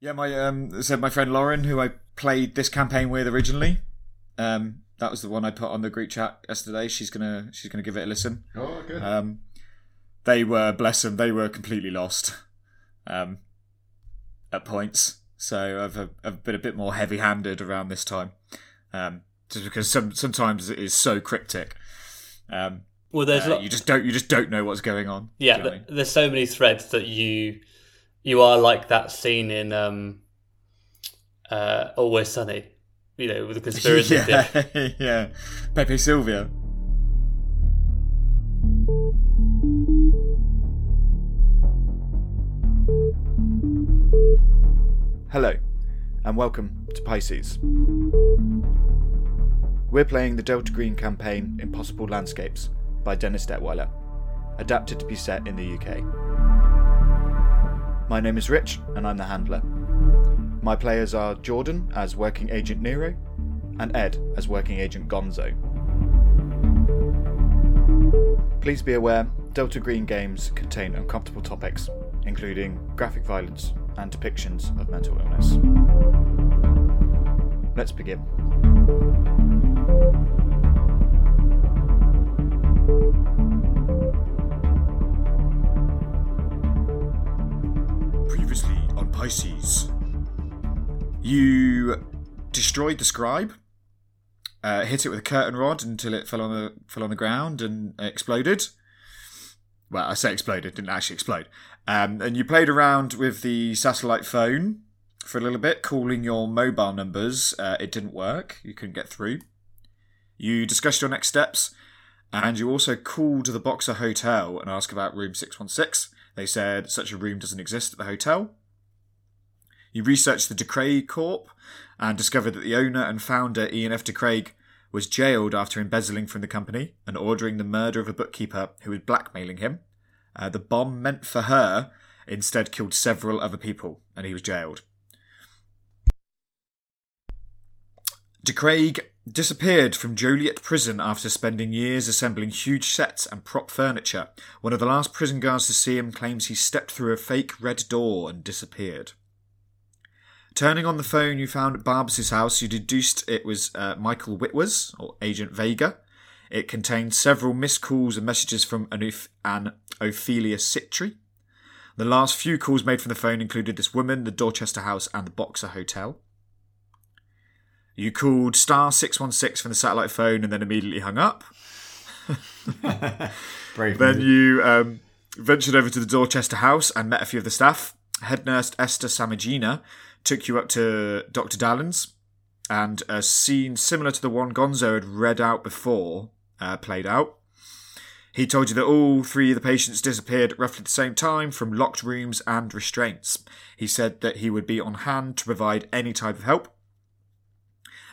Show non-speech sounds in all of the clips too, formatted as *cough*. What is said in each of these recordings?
Yeah, my um said my friend Lauren, who I played this campaign with originally. Um, that was the one I put on the group chat yesterday. She's gonna she's gonna give it a listen. Oh, good. Um, they were bless them, they were completely lost. Um, at points, so I've, I've been a bit more heavy-handed around this time. Um, just because some sometimes it is so cryptic. Um, Well, there's uh, lot- you just don't you just don't know what's going on. yeah, you know what I th- there's so many threads that you you are like that scene in um uh Always Sunny, you know, with the conspiracy. *laughs* yeah, theory. *laughs* yeah. Pepe Sylvia. Hello, and welcome to Pisces. We're playing the Delta Green campaign Impossible Landscapes by Dennis Detwiller, adapted to be set in the UK. My name is Rich, and I'm the handler. My players are Jordan as Working Agent Nero, and Ed as Working Agent Gonzo. Please be aware Delta Green games contain uncomfortable topics, including graphic violence and depictions of mental illness. Let's begin. Previously on Pisces, you destroyed the scribe, uh, hit it with a curtain rod until it fell on the fell on the ground and exploded. Well, I say exploded, didn't actually explode. Um, and you played around with the satellite phone for a little bit, calling your mobile numbers. Uh, it didn't work; you couldn't get through. You discussed your next steps, and you also called the Boxer Hotel and asked about room six one six. They said such a room doesn't exist at the hotel. You researched the De Craig Corp and discovered that the owner and founder, Ian F. De Craig, was jailed after embezzling from the company and ordering the murder of a bookkeeper who was blackmailing him. Uh, the bomb meant for her instead killed several other people, and he was jailed. De Craig disappeared from Joliet prison after spending years assembling huge sets and prop furniture. One of the last prison guards to see him claims he stepped through a fake red door and disappeared. Turning on the phone you found at Barbas's house, you deduced it was uh, Michael Whitwas, or Agent Vega. It contained several missed calls and messages from an, Oph- an Ophelia Citri. The last few calls made from the phone included this woman, the Dorchester house, and the Boxer Hotel. You called star 616 from the satellite phone and then immediately hung up. *laughs* Brave. Then you um, ventured over to the Dorchester house and met a few of the staff. Head nurse Esther Samagina took you up to Dr. Dallan's, and a scene similar to the one Gonzo had read out before uh, played out. He told you that all three of the patients disappeared at roughly the same time from locked rooms and restraints. He said that he would be on hand to provide any type of help.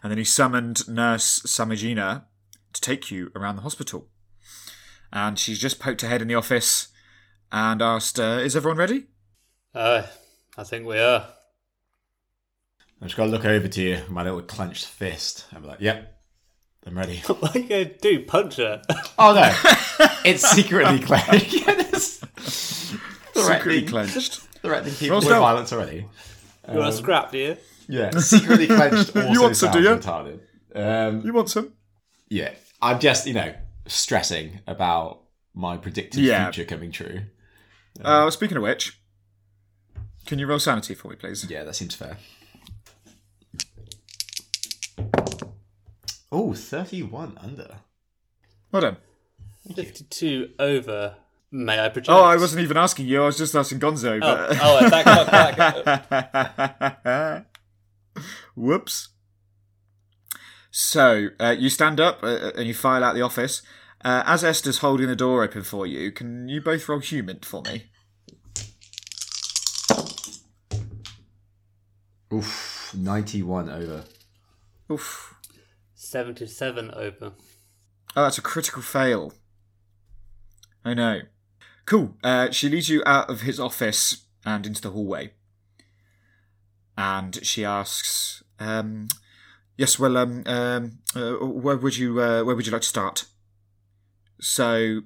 And then he summoned Nurse Samagina to take you around the hospital and she's just poked her head in the office and asked, uh, "Is everyone ready?" Uh, I think we are. I've just got to look over to you, with my little clenched fist. I'm like, yep, I'm ready. What are you going to do? Punch her? *laughs* Oh no, it's secretly *laughs* clenched. *laughs* yeah, this- Secretly threatening, clenched. threatening people Roll with stealth. violence already. You want to scrap, do you? Yeah, secretly clenched. Also *laughs* You want some, do sounds you? retarded. Um, You want some? yeah, I'm just you know stressing about my predicted Yeah. future coming true. Uh, speaking of which, can you roll sanity for me, please? Yeah, that seems fair. Oh, 31 under. Well done. 52 over. May I project? Oh, I wasn't even asking you. I was just asking Gonzo. Oh, But... oh attack, attack, attack. Whoops. So uh, you stand up uh, and you file out the office. Uh, as Esther's holding the door open for you, can you both roll human for me? Oof, 91 over. Oof. 77 over. Oh, that's a critical fail. I know. Cool. Uh, she leads you out of his office and into the hallway. And she asks, um, "Yes, well, um, um, uh, where would you, uh, where would you like to start?" So,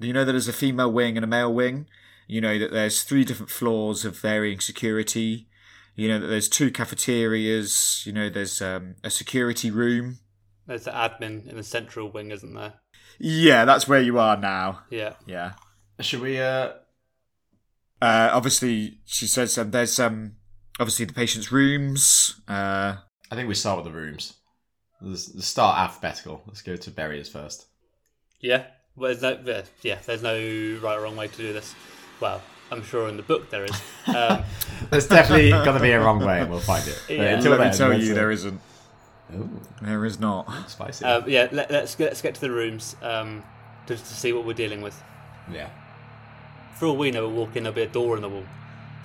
you know that there's a female wing and a male wing. You know that there's three different floors of varying security. You know that there's two cafeterias. You know there's um, a security room. There's the admin in the central wing, isn't there? Yeah, that's where you are now. Yeah. Yeah. Should we? uh Uh, obviously, she says um, there's um, obviously the patient's rooms. Uh, I think we start with the rooms. Let's, let's start alphabetical. Let's go to barriers first. Yeah. Well, there's no, yeah, yeah, there's no right or wrong way to do this. Well, I'm sure in the book there is. Um, *laughs* There's definitely got to be a wrong way, and we'll find it. But Yeah. until let me tell you, there isn't. Ooh, There is not. spicy. um, yeah, let, let's get, let's get to the rooms um, to, to see what we're dealing with. yeah. For all we know, we'll walk in, there'll be a door in the wall. *laughs*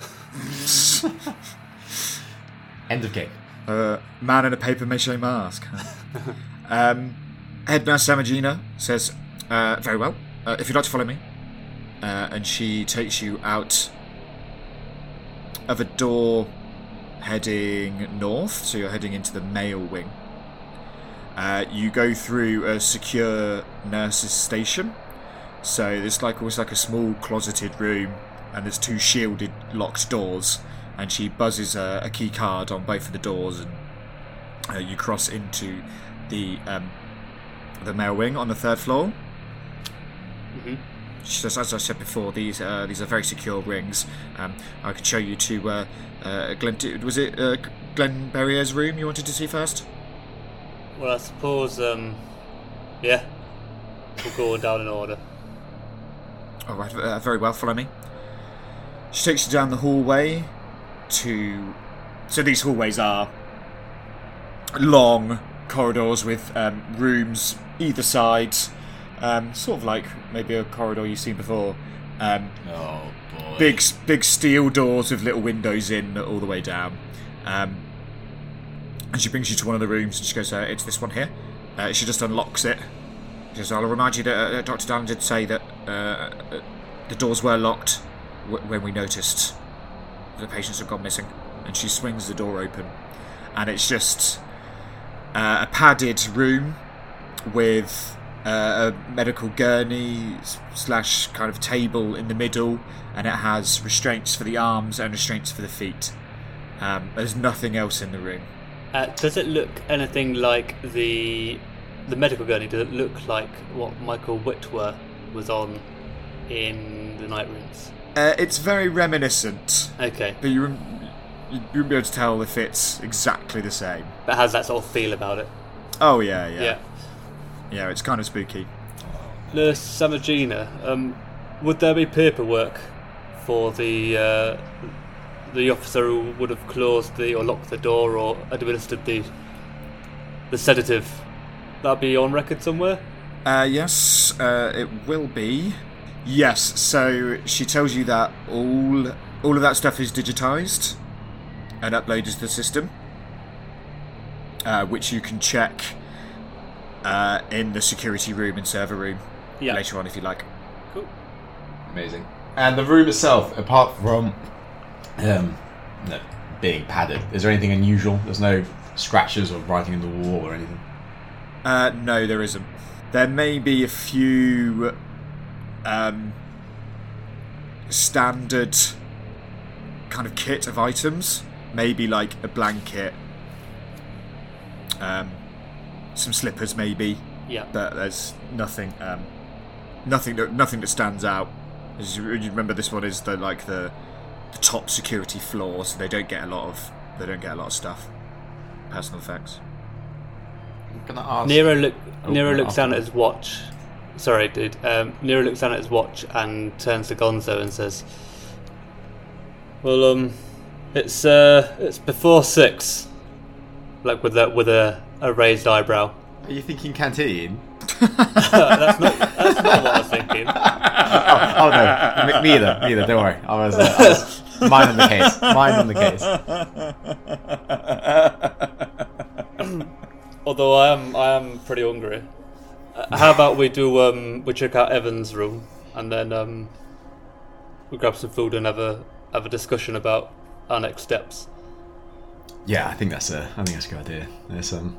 *laughs* End of game. Uh, man in a paper mache mask. *laughs* um, head nurse Samagina says, uh, "Very well. Uh, if you'd like to follow me," uh, and she takes you out of a door heading north. So you're heading into the male wing. Uh, you go through a secure nurses station. So it's like almost like a small closeted room, and there's two shielded locked doors. And she buzzes a, a key card on both of the doors, and uh, you cross into the um, the male wing on the third floor. hmm She says, as I said before, these uh, these are very secure rings. Um, I could show you to uh, uh, Glen. Was it uh, Glenn Berrier's room you wanted to see first? Well, I suppose, um, yeah, we'll go down in order. All right, uh, very well. Follow me. She takes you down the hallway to. So these hallways are long corridors with um, rooms either side, um, sort of like maybe a corridor you've seen before. Um, Oh boy. big, big steel doors with little windows in all the way down. Um, and she brings you to one of the rooms, and she goes, uh, "It's this one here." Uh, she just unlocks it. She says, "I'll remind you that uh, Dr. Dallan did say that uh, uh, the doors were locked w- when we noticed the patients have gone missing." And she swings the door open, and it's just uh, a padded room with uh, a medical gurney slash kind of table in the middle, and it has restraints for the arms and restraints for the feet. Um, there's nothing else in the room. Uh, does it look anything like the the medical gurney? Does it look like what Michael Whitwer was on in the night rooms? Uh, it's very reminiscent, Okay, but you wouldn't, you wouldn't be able to tell if it's exactly the same. but has that sort of feel about it? Oh yeah, yeah, Yeah. yeah. it's kind of spooky. Nurse Samagina, um, would there be paperwork for the uh, the officer who would have closed the or locked the door or administered the the sedative? That'd be on record somewhere. Uh, yes, uh, it will be. Yes, so she tells you that all all of that stuff is digitized and uploaded to the system, uh, which you can check uh, in the security room and server room Yeah. later on if you like. Cool. Amazing. And the room itself, apart from um, no, being padded, is there anything unusual? There's no scratches or writing in the wall or anything. Uh, no, there isn't. There may be a few um, standard kind of kit of items, maybe like a blanket, um, some slippers, maybe, Yeah. but there's nothing, um, nothing that nothing that stands out. As you, you remember, this one is the like the the top security floor, so they don't get a lot of they don't get a lot of stuff, personal effects. I'm gonna ask. Nero look. Oh, Nero looks down at his watch. Sorry, dude. Um, Nero looks down at his watch and turns to Gonzo and says, "Well, um, it's uh, it's before six." Like with a with a, a raised eyebrow. Are you thinking canteen? *laughs* *laughs* that's not that's not what I was thinking. *laughs* oh, oh no, me, either. Me either. Don't worry. I was, uh, I was mind on the case. Mine on the case. Although I am I am pretty hungry. How about we do um we check out Evan's room and then um we grab some food and have a have a discussion about our next steps. Yeah, I think that's a. I think that's a good idea. There's um,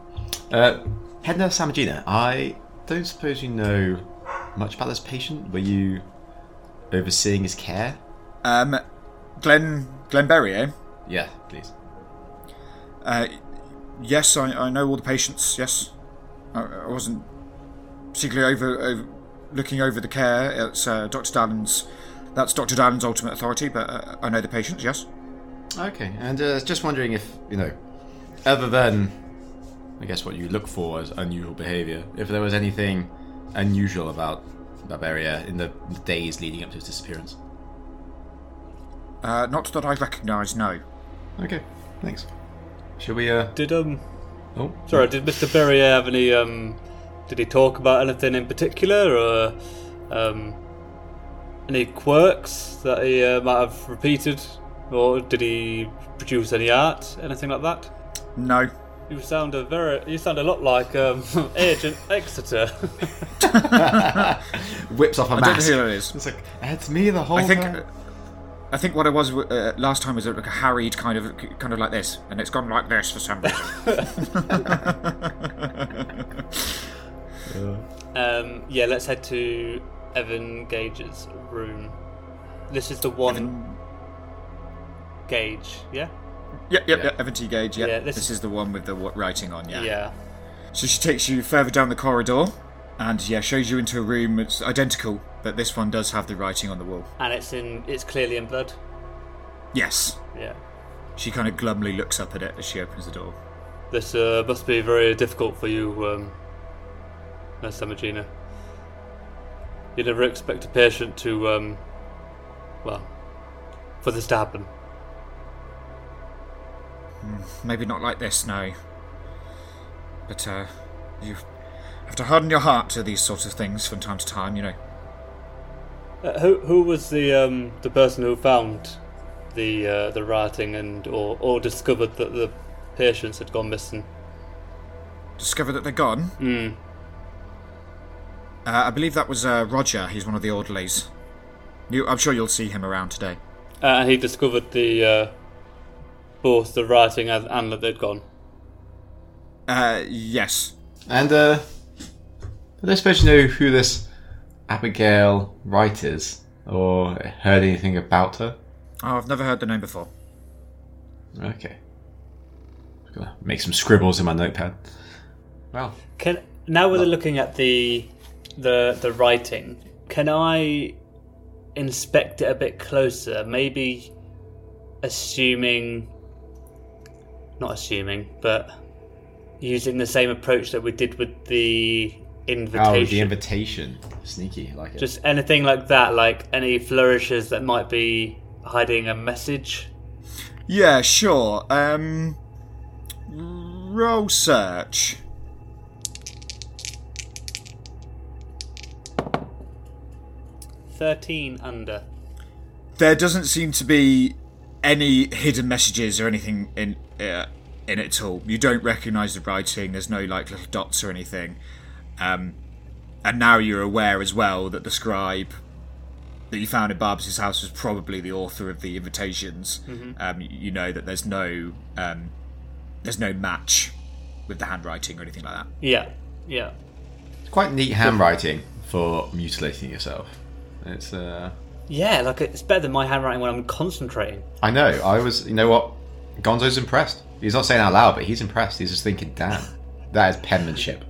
uh, head nurse Samagina. I don't suppose you know much about this patient. Were you overseeing his care? Um, Glenn Glenn Berrier. Yeah, please. Uh, yes, I, I know all the patients. Yes, I, I wasn't particularly over, over looking over the care. It's uh, Dr. Dallan's. That's Dr. Dallan's ultimate authority, but uh, I know the patients. Yes. Okay, and uh, just wondering if you know, other than I guess what you look for as unusual behaviour, if there was anything unusual about Barbaria in the days leading up to his disappearance. Uh, not that I recognise. No. Okay, thanks. Shall we? uh... Did um, Oh, sorry, did Mr. Berrier have any um, did he talk about anything in particular or um, any quirks that he uh, might have repeated, or did he produce any art, anything like that? No. You sound a very, you sound a lot like um, *laughs* Agent Exeter. *laughs* whips off a I don't know who that is. It's like it's me the whole I think. time. I think what it was uh, last time was like a harried kind of, kind of like this, and it's gone like this for some reason. *laughs* um, yeah, let's head to Evan Gage's room. This is the one Gage, yeah. Yep, yep, Yeah. yep. Evan T. Gage. Yep. Yeah, this, this is the one with the writing on. Yeah. Yeah. So she takes you further down the corridor, and yeah, shows you into a room that's identical, but this one does have the writing on the wall. and it's in, it's clearly in blood. Yes. Yeah. She kind of glumly looks up at it as she opens the door. This uh, must be very difficult for you, um, Nurse Samagina. You never expect a patient to, um, well, for this to happen. Maybe not like this, no. But uh, you have to harden your heart to these sorts of things from time to time, you know. Uh, who who was the um, the person who found the uh, the writing and or, or discovered that the patients had gone missing? Discovered that they're gone. Hmm. Uh, I believe that was uh, Roger. He's one of the orderlies. You, I'm sure you'll see him around today. Uh, and he discovered the uh, both the writing and, and that they'd gone. Uh, yes. And uh, I don't suppose you know who this Abigail Wright is, or heard anything about her. Oh, I've never heard the name before. Okay. Just gonna make some scribbles in my notepad. Well, Can now we're looking at the the the writing. Can I inspect it a bit closer? Maybe assuming, not assuming, but using the same approach that we did with the invitation. oh, the invitation, sneaky, like it. Just anything like that, like any flourishes that might be hiding a message. Yeah, sure. Um, roll search. Thirteen under. There doesn't seem to be any hidden messages or anything in uh, in it at all. You don't recognise the writing. There's no like little dots or anything. Um, and now you're aware as well that the scribe that you found in Barbara's house was probably the author of the invitations. Um, you know that there's no um, there's no match with the handwriting or anything like that. Yeah, yeah. It's quite neat handwriting for mutilating yourself. It's uh, Yeah, like it's better than my handwriting when I'm concentrating. I know. I was. You know what? Gonzo's impressed. He's not saying out loud, but he's impressed. He's just thinking, "Damn, that is penmanship."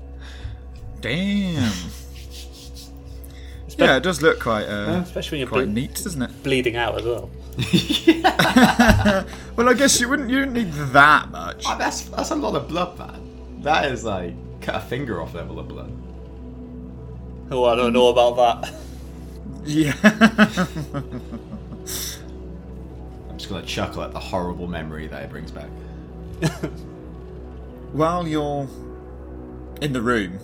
Damn. yeah, it does look quite uh, Especially when you're quite ble- neat, doesn't it? bleeding out as well. *laughs* *laughs* Well, I guess you wouldn't. You don't need that much. Oh, that's that's a lot of blood, man. That is like cut a finger off level of blood. Oh, I don't know about that. *laughs* Yeah. I'm just gonna chuckle at the horrible memory that it brings back. *laughs* While you're in the room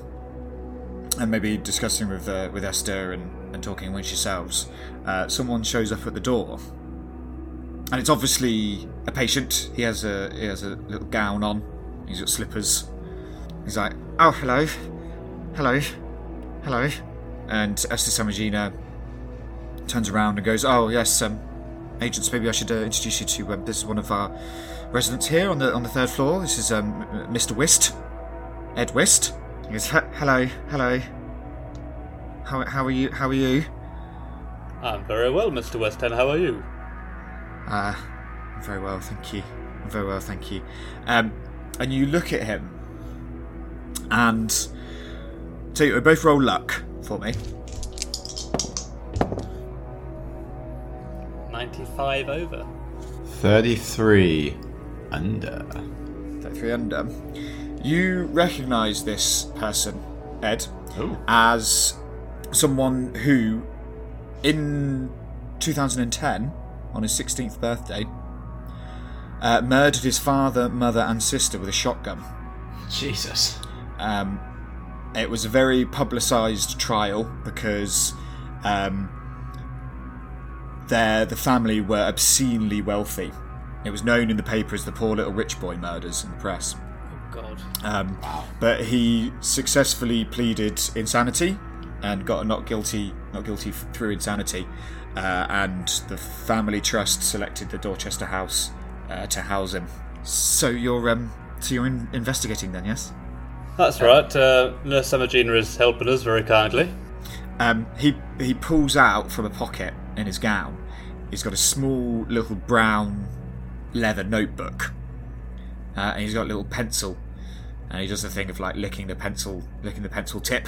and maybe discussing with uh, with Esther and, and talking amongst yourselves, uh, someone shows up at the door, and it's obviously a patient. He has a he has a little gown on. He's got slippers. He's like, "Oh, hello, hello, hello," and Esther Samagina turns around and goes, "Oh, yes, um, agents. Maybe I should uh, introduce you to um, this is one of our residents here on the on the third floor. This is um, Mr. Wist, Ed Wist." He goes, "Hello, hello. How how are you? How are you?" I'm very well, Mr. West End. How are you? Uh, very well, thank you. Very well, thank you. Um, and you look at him, and so you both roll luck for me. 95 over. 33 under. 33 under. You recognise this person, Ed, Oh. as someone who, in 2010, on his 16th birthday, uh, murdered his father, mother, and sister with a shotgun. Jesus. Um, it was a very publicised trial because um, their the family were obscenely wealthy. It was known in the paper as the poor little rich boy murders in the press. Oh, God. Um, But he successfully pleaded insanity and got a not guilty, not guilty through insanity. Uh, and the family trust selected the Dorchester House uh, to house him. So you're um, so you're in- investigating then, yes? That's right. Uh, Nurse Samagina is helping us very kindly. Um, he he pulls out from a pocket in his gown. He's got a small little brown leather notebook, uh, and he's got a little pencil, and he does the thing of like licking the pencil, licking the pencil tip,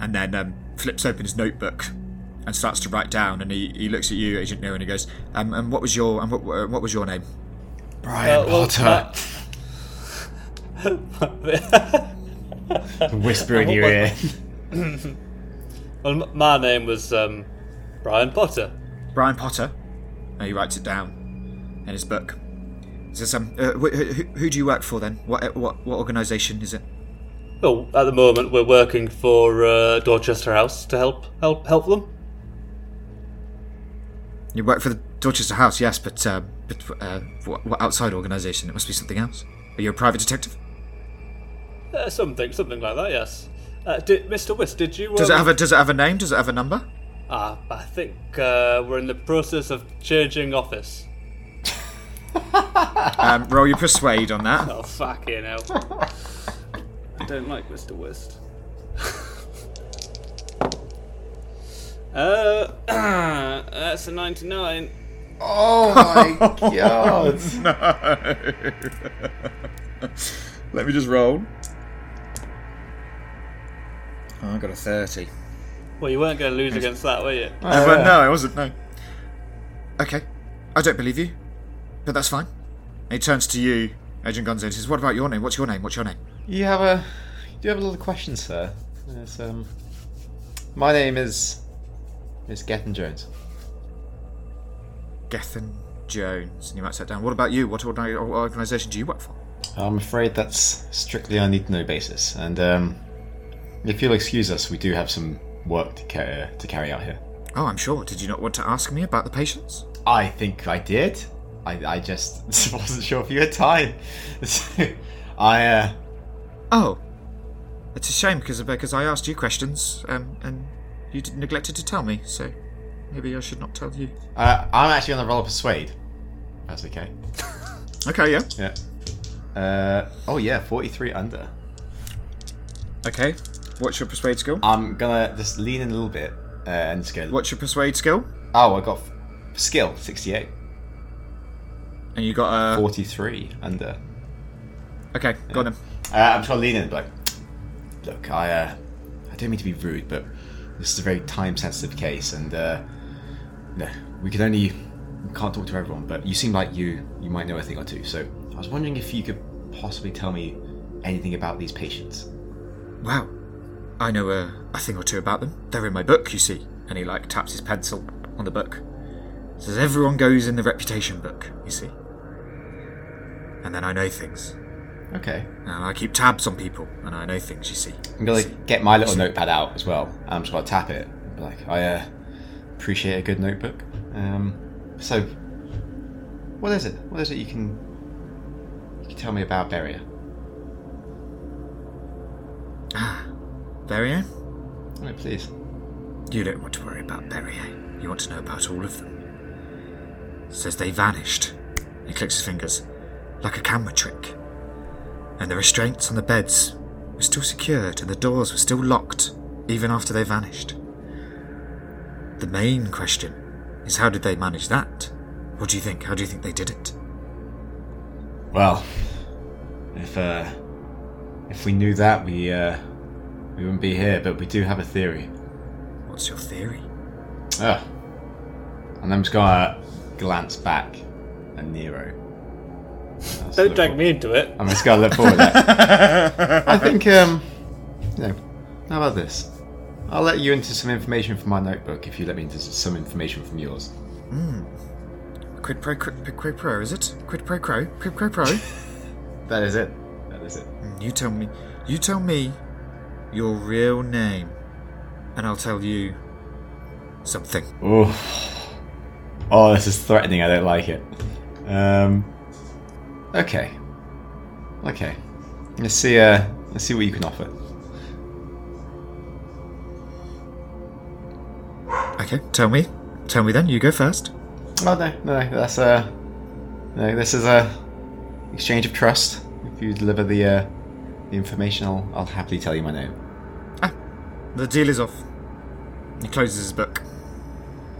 and then um, flips open his notebook and starts to write down. And he, he looks at you, Agent Nero, and he goes, um, "And what was your and what, uh, what was your name?" Brian Uh, well, Potter. *laughs* *laughs* Whisper in your ear. *clears throat* well, my name was um, Brian Potter. Brian Potter. And he writes it down in his book. He says, um, uh, wh- who, who do you work for then? What what what organisation is it? Well, at the moment we're working for uh, Dorchester House to help help help them. You work for the Dorchester House, yes, but uh, but uh, what, what outside organisation? It must be something else. Are you a private detective? Uh, something, something like that. Yes. Uh, did, Mr. Wist, did you? Does it um, have a Does it have a name? Does it have a number? Ah, I think uh, we're in the process of changing office. *laughs* Um, roll your persuade on that. Oh fucking hell! I don't like Mr. Wist. *laughs* uh, *clears throat* that's a ninety-nine. Oh my *laughs* god. Let me just roll. Oh, I got a thirty. Well, you weren't going to lose against that, were you? Uh, but no, I wasn't. No. Okay, I don't believe you, but that's fine. He turns to you, Agent Gonzo, and says, "What about your name? What's your name? What's your name?" You have a. You do have a lot of questions, sir. Yes, um, my name is. is Gethin Jones. Gethin Jones, and you might sit down. What about you? What organisation do you work for? I'm afraid that's strictly on a need to know basis, and um, if you'll excuse us, we do have some work to, ca- to carry out here. Oh, I'm sure. Did you not want to ask me about the patients? I think I did. I, I just *laughs* wasn't sure if you had time. *laughs* I, uh, Oh, it's a shame because because I asked you questions, um, and you neglected to tell me. So maybe I should not tell you. uh, I'm actually on the roll of persuade. That's okay. *laughs* Okay, yeah. Yeah. Uh, oh yeah, 43 under. Okay. What's your persuade skill? I'm gonna just lean in a little bit uh, and just go. What's your persuade skill? Oh, I got f- skill 68. And you got a. 43 under. Okay, go on then. Uh, I'm trying to lean in and be like, look, I, uh, I don't mean to be rude, but this is a very time-sensitive case, and uh, no, we can only we can't talk to everyone. But you seem like you you might know a thing or two, so I was wondering if you could possibly tell me anything about these patients. Wow. I know a, a thing or two about them. They're in my book, you see. And he like taps his pencil on the book. Says everyone goes in the reputation book, you see. And then I know things. Okay, And I keep tabs on people, and I know things, you see. I'm gonna get my little notepad out as well. I'm just gonna tap it. Be like, I uh, appreciate a good notebook. Um, so, what is it? What is it you can you can tell me about Beria? Barrier? Oh, please. You don't want to worry about Berrier. You want to know about all of them. Says they vanished. He clicks his fingers. Like a camera trick. And the restraints on the beds were still secured and the doors were still locked, even after they vanished. The main question is how did they manage that? What do you think? How do you think they did it? Well, if uh, if we knew that, we uh, we wouldn't be here. But we do have a theory. What's your theory? Ah, and I'm just gonna glance back at Nero. Let's Don't drag for- me into it. I'm just gonna look forward. There. *laughs* I think um, you know, how about this? I'll let you into some information from my notebook if you let me into some information from yours. Hmm. Quid pro quid, quid pro, is it? Quid pro quo? Quid pro pro? *laughs* That is it. That is it. you tell me. You tell me your real name, and I'll tell you something. Oh, oh, this is threatening. I don't like it. Um, okay, okay. Let's see. Uh, let's see what you can offer. Okay, tell me. Tell me then. You go first. Oh no, no, that's uh, no. This is a exchange of trust. If you deliver the uh, the information, I'll, I'll happily tell you my name. The deal is off. He closes his book.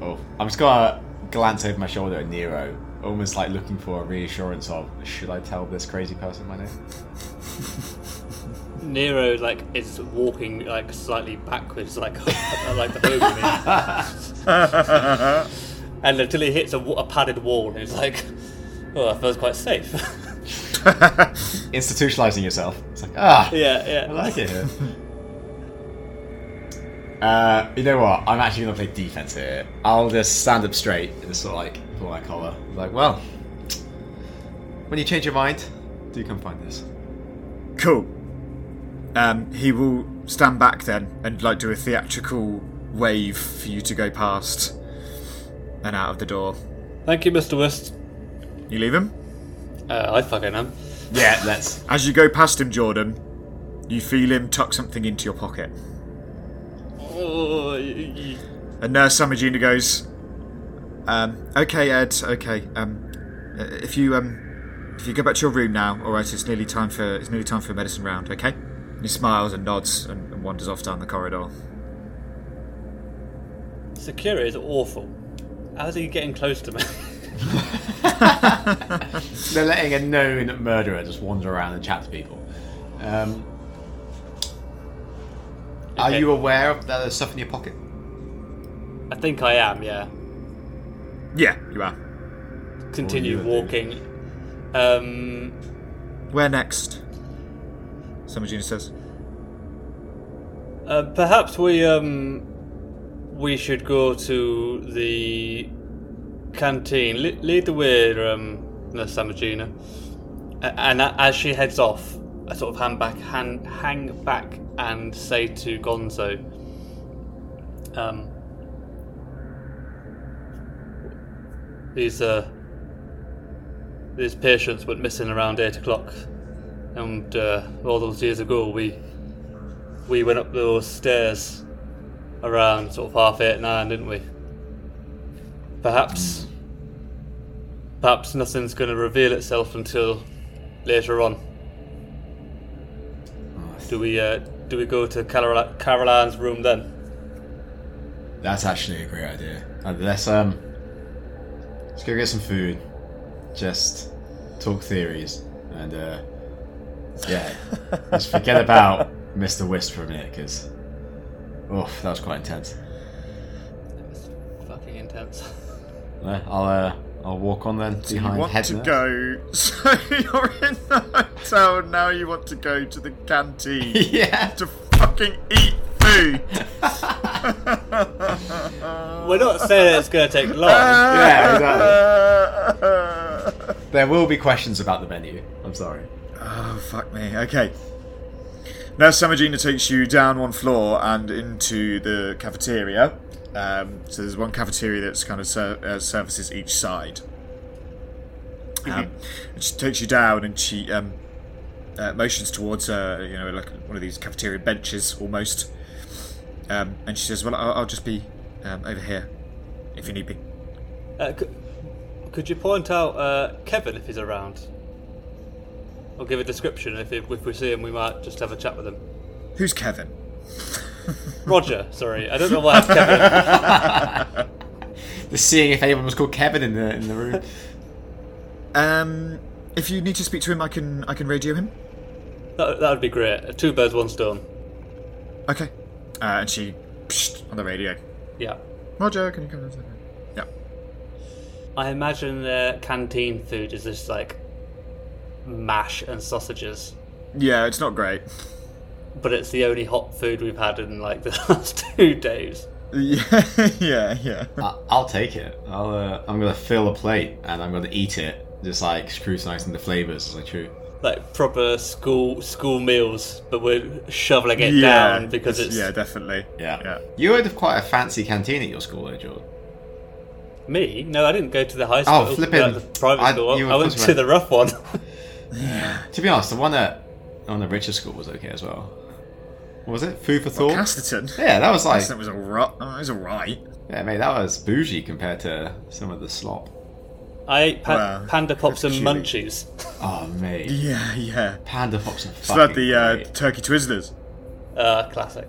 Oh, I'm just gonna glance over my shoulder at Nero, almost like looking for a reassurance of should I tell this crazy person my name? *laughs* Nero like is walking like slightly backwards, like *laughs* like the Hogan. *laughs* and until he hits a, a padded wall, and he's like, "Oh, that feels quite safe." Institutionalizing yourself. It's like ah, yeah, yeah. I like it here. Uh, you know what? I'm actually gonna play defense here. I'll just stand up straight and just sort of like pull my collar. Like, well, when you change your mind, do come find us. Cool. Um, he will stand back then and like do a theatrical wave for you to go past and out of the door. Thank you, Mr. West. You leave him. Uh, I fucking am. Yeah, let's. As you go past him, Jordan, you feel him tuck something into your pocket. Oh, y- y- And Nurse Samajina goes, um, "Okay, Ed. Okay. Um, uh, if you um, if you go back to your room now, all right. It's nearly time for it's nearly time for a medicine round. Okay." And he smiles and nods and, and wanders off down the corridor. security is awful. How's he getting close to me? *laughs* They're letting a known murderer just wander around and chat to people. Um, Are you aware of that there's stuff in your pocket? I think I am. Yeah. Yeah, you are. Continue What you gonna walking. Um, Where next? Samajina says. uh, perhaps we um we should go to the canteen. Le- lead the way, um, Nurse Samajina. A- And a- as she heads off, I sort of hang back, hand, hang back, and say to Gonzo, um, "These uh, these patients went missing around eight o'clock, and uh, all those years ago, we we went up those stairs around sort of half eight nine, didn't we? Perhaps, perhaps nothing's going to reveal itself until later on. Do we uh, do we go to Carol- Caroline's room then? That's actually a great idea. And let's um, let's go get some food. Just talk theories and uh, yeah, *laughs* just forget about Mr. Wist for a minute because, oh, that was quite intense. It's fucking intense. *laughs* Uh, I'll uh, I'll walk on then You behind want head to go. *laughs* So you're in the hotel now. You want to go to the canteen *laughs* yeah. to fucking eat food. *laughs* We're not saying it's going to take long. Yeah, exactly. There will be questions about the menu. I'm sorry. Oh fuck me. Okay. Now Samajina takes you down one floor and into the cafeteria. Um, so there's one cafeteria that's kind of ser- uh, services each side. Um, and she takes you down and she um, uh, motions towards uh, you know like one of these cafeteria benches almost. Um, and she says, "Well, I'll, I'll just be um, over here if you need me." Uh, could, could you point out uh, Kevin if he's around? Or give a description. If, if we see him, we might just have a chat with him. Who's Kevin? Roger, sorry. I don't know why it's Kevin. *laughs* Just seeing if anyone was called Kevin in the in the room. Um, if you need to speak to him, I can I can radio him. That, that would be great. Two birds, one stone. Okay. Uh, and she psht, on the radio. Yeah. Roger, can you come? down? Yeah. I imagine their canteen food is just like mash and sausages, Yeah, it's not great. *laughs* but it's the only hot food we've had in like *laughs* the last two days. Yeah, *laughs* yeah, yeah. I, I'll take it. I'll. Uh, I'm gonna fill a plate and I'm gonna eat it, just like scrutinizing the flavors as I chew. Like proper school school meals, but we're shoveling it yeah, down because it's yeah, definitely. Yeah. Yeah. You had quite a fancy canteen at your school, though, Jordan. me. No, I didn't go to the high school. Oh, flipping- like the private I- school. you I went to the rough one. *laughs* To be honest, the one at on the one at Richard School was okay as well. What was it? Food for thought. Casterton. yeah, that was like Casterton was alright. Oh, it was alright. yeah, mate, that was bougie compared to some of the slop. I ate pa- Well, panda pops and cute. munchies. Oh mate, *laughs* Yeah, yeah. panda pops are So had fucking the uh, turkey twizzlers. Uh, classic.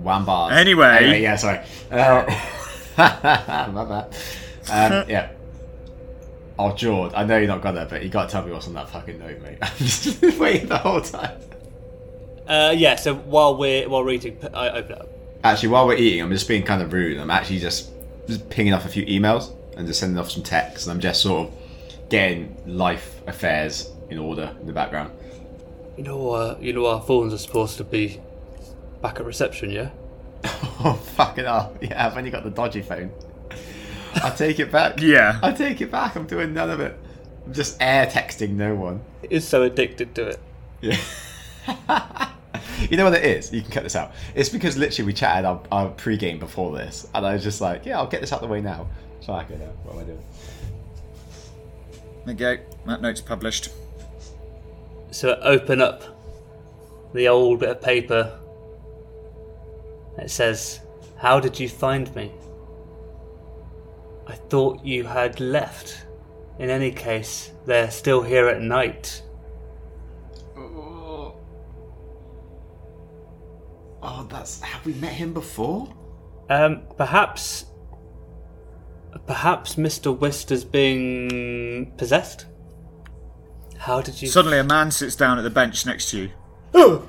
Wambars. Anyway. yeah, sorry. Uh, *laughs* my bad. Um, *laughs* yeah. Oh, Jord, I know you're not gonna, but you gotta tell me what's on that fucking note, mate. I'm just waiting the whole time. Uh, yeah. So while we're while we're eating, I open it up. Actually, while we're eating, I'm just being kind of rude. I'm actually just, just pinging off a few emails and just sending off some texts, and I'm just sort of getting life affairs in order in the background. You know, uh, you know, our phones are supposed to be back at reception. Yeah. *laughs* Oh, fucking hell. Yeah, I've only got the dodgy phone. I take it back. *laughs* Yeah. I take it back. I'm doing none of it. I'm just air texting no one. It is so addicted to it. Yeah. *laughs* *laughs* you know what it is? You can cut this out. It's because literally we chatted our, our pre-game before this, and I was just like, yeah, I'll get this out the way now. So I go, what am I doing? There you go. That note's published. So open up the old bit of paper. It says, "How did you find me?" I thought you had left. In any case, they're still here at night. Oh that's. Have we met him before? Um, perhaps, perhaps Mr. Wist is being possessed. How did you? Suddenly, a man sits down at the bench next to you. *gasps*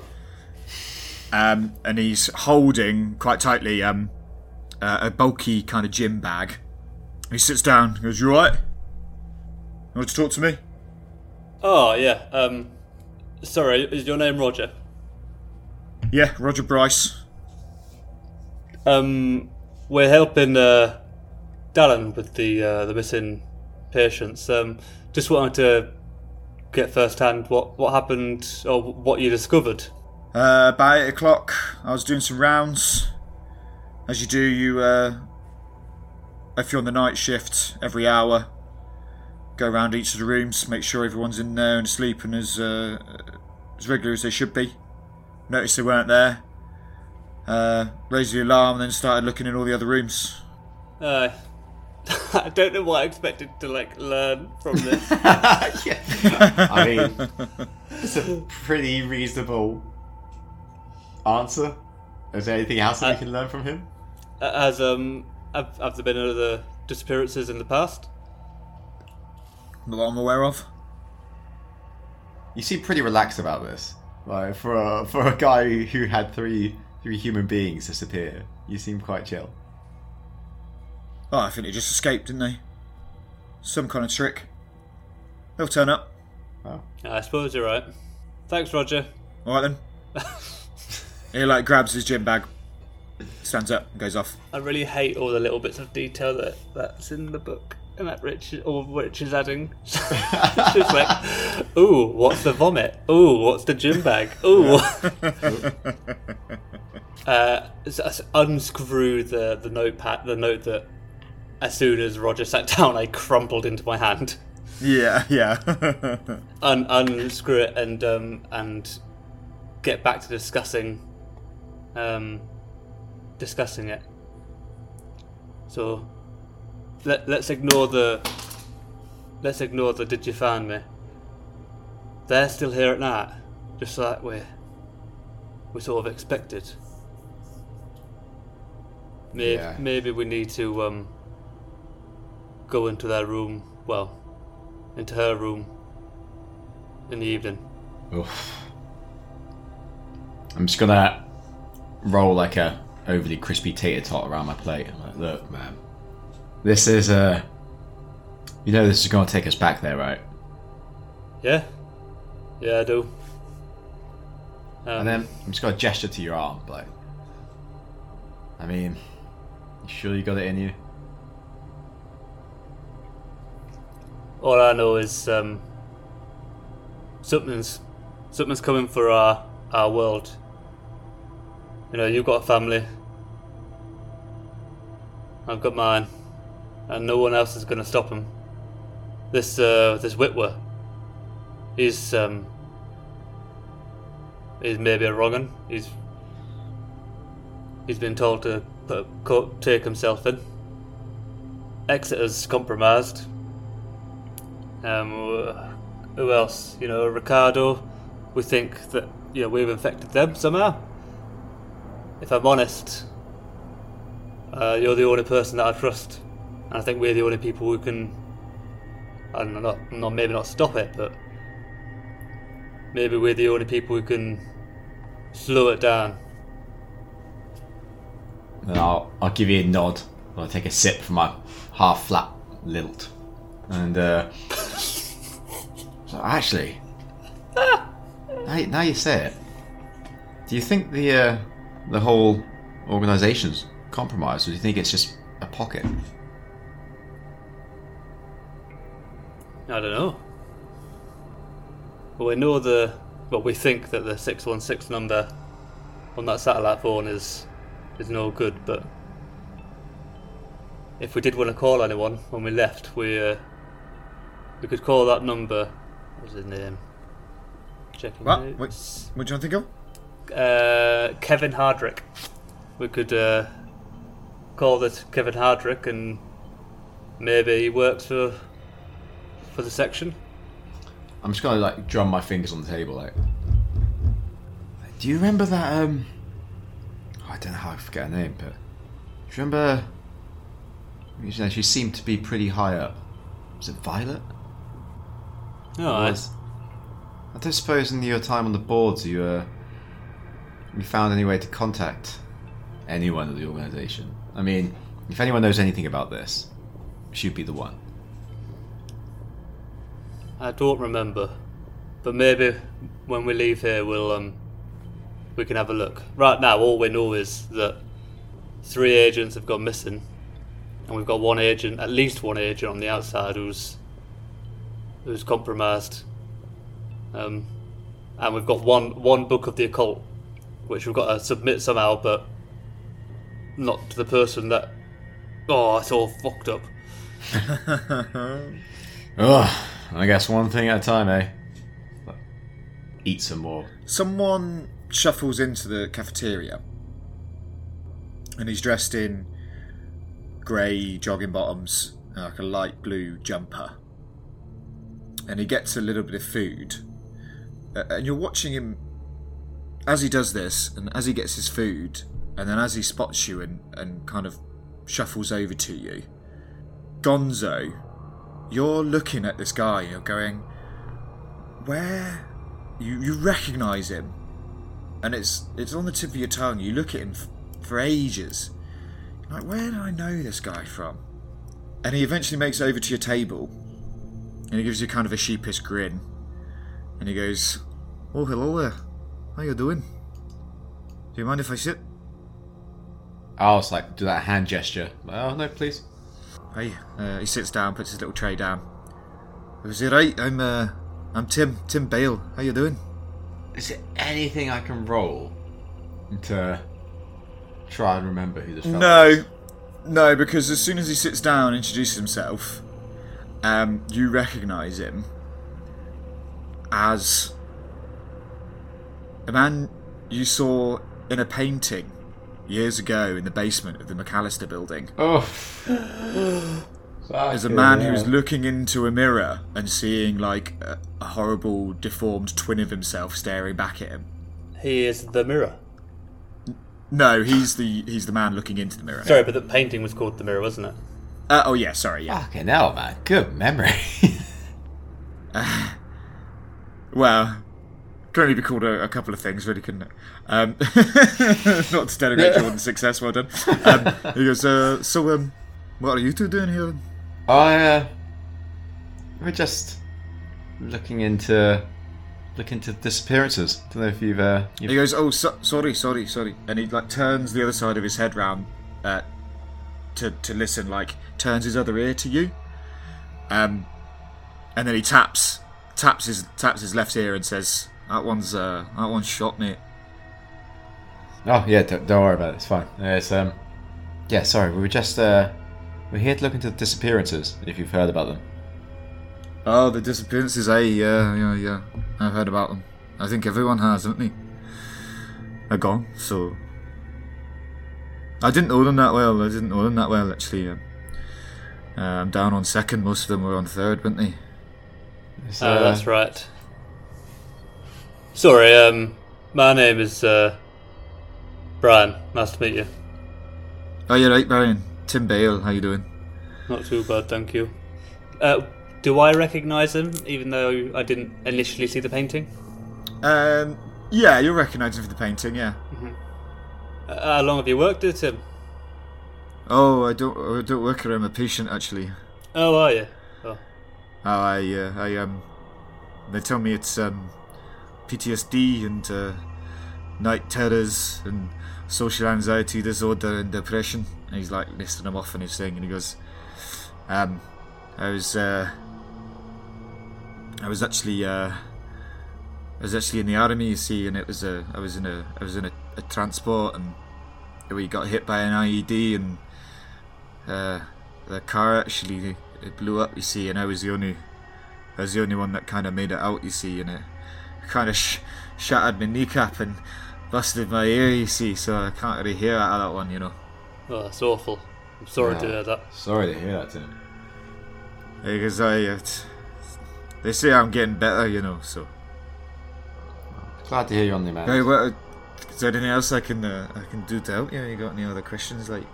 um, and he's holding quite tightly um, uh, a bulky kind of gym bag. He sits down. He goes, "You all right? You want to talk to me?" Oh yeah. Um, sorry, is your name Roger? Yeah, Roger Bryce. Um, we're helping uh, Dallan with the uh, the missing patients. Um, just wanted to get first hand what what happened or what you discovered. Uh, about eight o'clock, I was doing some rounds. As you do, you, uh, if you're on the night shift, every hour, go around each of the rooms, make sure everyone's in there and asleep and as uh, as regular as they should be. Noticed they weren't there. Uh, raised the alarm, and then started looking in all the other rooms. Uh, *laughs* I don't know what I expected to like learn from this. *laughs* yeah. I mean, it's a pretty reasonable answer. Is there anything else that we Uh, can learn from him? As um, have, have there been other disappearances in the past? Not that I'm aware of. You seem pretty relaxed about this. Like for a, for a guy who had three three human beings disappear, you seem quite chill. Oh, I think they just escaped, didn't they? Some kind of trick. They'll turn up. Well, I suppose you're right. Thanks, Roger. All right then. *laughs* he like grabs his gym bag, stands up, and goes off. I really hate all the little bits of detail that that's in the book and that Rich or Rich is adding. it's *laughs* just like, ooh, what's the vomit? Ooh, what's the gym bag? Ooh. *laughs* uh, s- s- unscrew the the notepad, the note that as soon as Roger sat *laughs* down, I crumpled into my hand. Yeah, yeah. Un- unscrew it and um, and get back to discussing um, discussing it. So let let's ignore the let's ignore the did you find me? They're still here at night, just like we we sort of expected. Maybe Yeah. maybe we need to um, go into their room, well, into her room in the evening. Oof. I'm just gonna roll like a overly crispy tater tot around my plate. Like, look, man, this is uh You know this is gonna take us back there, right? Yeah? Yeah, I do. Um, And then I'm just gonna gesture to your arm, like. I mean, you sure you got it in you? all I know is um, something's something's coming for our our world. You know, you've got a family. I've got mine, and no one else is going to stop him. This uh, this Whitwer, he's um, he's maybe a wrong un. He's he's been told to put, take himself in. Exeter's compromised. Um, who else? You know, Ricardo. We think that you know we've infected them somehow. If I'm honest, uh, you're the only person that I trust, and I think we're the only people who can. I don't know, not, maybe not stop it, but maybe we're the only people who can slow it down. Then I'll I'll give you a nod. I'll take a sip from my half flat lilt, and uh, so actually, now, now you say it, do you think the uh, the whole organisation's compromised, or do you think it's just a pocket? I don't know. Well, we know the. Well, we think that the 616 number on that satellite phone is is no good, but if we did want to call anyone when we left, we uh, we could call that number. What was his name? Checking What? What, what do you think of? Uh, Kevin Hardrick. We could uh, call this Kevin Hardrick, and maybe he works for for the section. I'm just gonna like drum my fingers on the table, like. Do you remember that? Um, I don't know how I forget her name, but do you remember? You know, she seemed to be pretty high up. Was it Violet? No, was- I don't suppose in your time on the boards you uh, you found any way to contact anyone of the organisation. I mean, if anyone knows anything about this, she'd be the one. I don't remember, but maybe when we leave here, we'll um, we can have a look. Right now, all we know is that three agents have gone missing, and we've got one agent, at least one agent on the outside who's who's compromised. Um, and we've got one one book of the occult, which we've got to submit somehow, but not to the person that. Oh, it's all fucked up. *laughs* *laughs* Ugh, I guess one thing at a time, eh? Eat some more. Someone shuffles into the cafeteria, and he's dressed in grey jogging bottoms and like a light blue jumper. And he gets a little bit of food, and you're watching him as he does this, and as he gets his food, and then as he spots you and, and kind of shuffles over to you. Gonzo, you're looking at this guy you're going, where? You you recognize him? And it's it's on the tip of your tongue. You look at him f- for ages. You're like where do i know this guy from? And he eventually makes over to your table. And he gives you kind of a sheepish grin. And he goes oh hello there. How you doing? Do you mind if i sit? I'll just like do that hand gesture. Oh no, please. Hey uh, he sits down puts his little tray down. Is it right i'm uh i'm tim tim bale. How you doing? Is there anything I can roll to try and remember who this No, is? no, because as soon as he sits down and introduces himself, um, you recognise him as a man you saw in a painting years ago in the basement of the McAllister building. Oh. As a man who's looking into a mirror and seeing like a, a horrible, deformed twin of himself staring back at him. He is the mirror. No, he's the he's the man looking into the mirror. Sorry, but the painting was called the mirror, wasn't it? Uh, oh yeah, sorry, yeah. Fucking hell, man. Good memory. *laughs* *laughs* Well, can only be called a, a couple of things, really, couldn't it? Um, *laughs* not to denigrate Jordan's success. Well done. Um, he goes, uh, so um, what are you two doing here? I, uh, we're just looking into looking into disappearances. Don't know if you've uh, you've He goes, oh, so- sorry, sorry, sorry, and he like turns the other side of his head round uh, to to listen, like turns his other ear to you, um, and then he taps taps his taps his left ear and says, "That one's uh, that one's shot, mate." Oh yeah, don't, don't worry about it. It's fine. It's um, yeah. Sorry, we were just uh, we're here to look into the disappearances. If you've heard about them. Oh, the disappearances, eh? Yeah, yeah, yeah. I've heard about them. I think everyone has, haven't they? They're gone, so. I didn't know them that well. I didn't know them that well, actually. Um, uh, I'm down on second. Most of them were on third, weren't they? It's, Oh, that's right. Sorry, um, my name is uh, Brian. Nice to meet you. Oh, you're right, Brian. Tim Bale, how you doing? Not too bad, thank you. Uh, do I recognise him, even though I didn't initially see the painting? Um, yeah, you'll recognise him for the painting, yeah. Uh, how long have you worked at him? Oh, I don't, I don't work here. I'm a patient, actually. Oh, are you? Oh, Oh, I, uh, I, um, they tell me it's, um, PTSD and, uh, night terrors and social anxiety disorder and depression. And he's like listing them off and he's saying, and he goes, um, I was, uh, I was actually, uh, I was actually in the army, you see, and it was a, I was in a, I was in a, a transport, and we got hit by an IED, and uh, the car actually it blew up, you see, and I was the only, I was the only one that kind of made it out, you see, and it kind of sh- shattered my kneecap and busted my ear, you see, so I can't really hear out of that one, you know. oh that's awful. I'm sorry to hear that. Sorry to hear that, Tim. Because I, uh, t- they say I'm getting better, you know, so. Glad to hear you on the man. Hey, what, is there anything else I can, uh, I can do to help you? You got any other questions, like?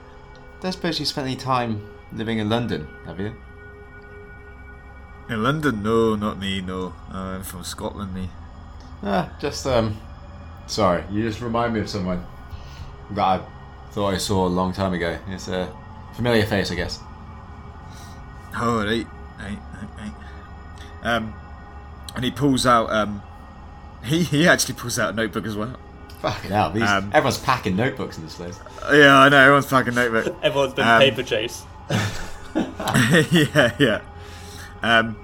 Don't suppose you spent any time living in London, have you? In London? No, not me, no. Uh, I'm from Scotland, me. Ah, just um, sorry. You just remind me of someone that I thought I saw a long time ago. It's a familiar face, I guess. Oh, right, right, right, right. Um, and he pulls out, um, he, he actually pulls out a notebook as well. Fucking hell, these Um, everyone's packing notebooks in this place. Yeah, I know, everyone's packing notebooks. *laughs* Everyone's been Um, paper chase. *laughs* yeah, yeah. Um,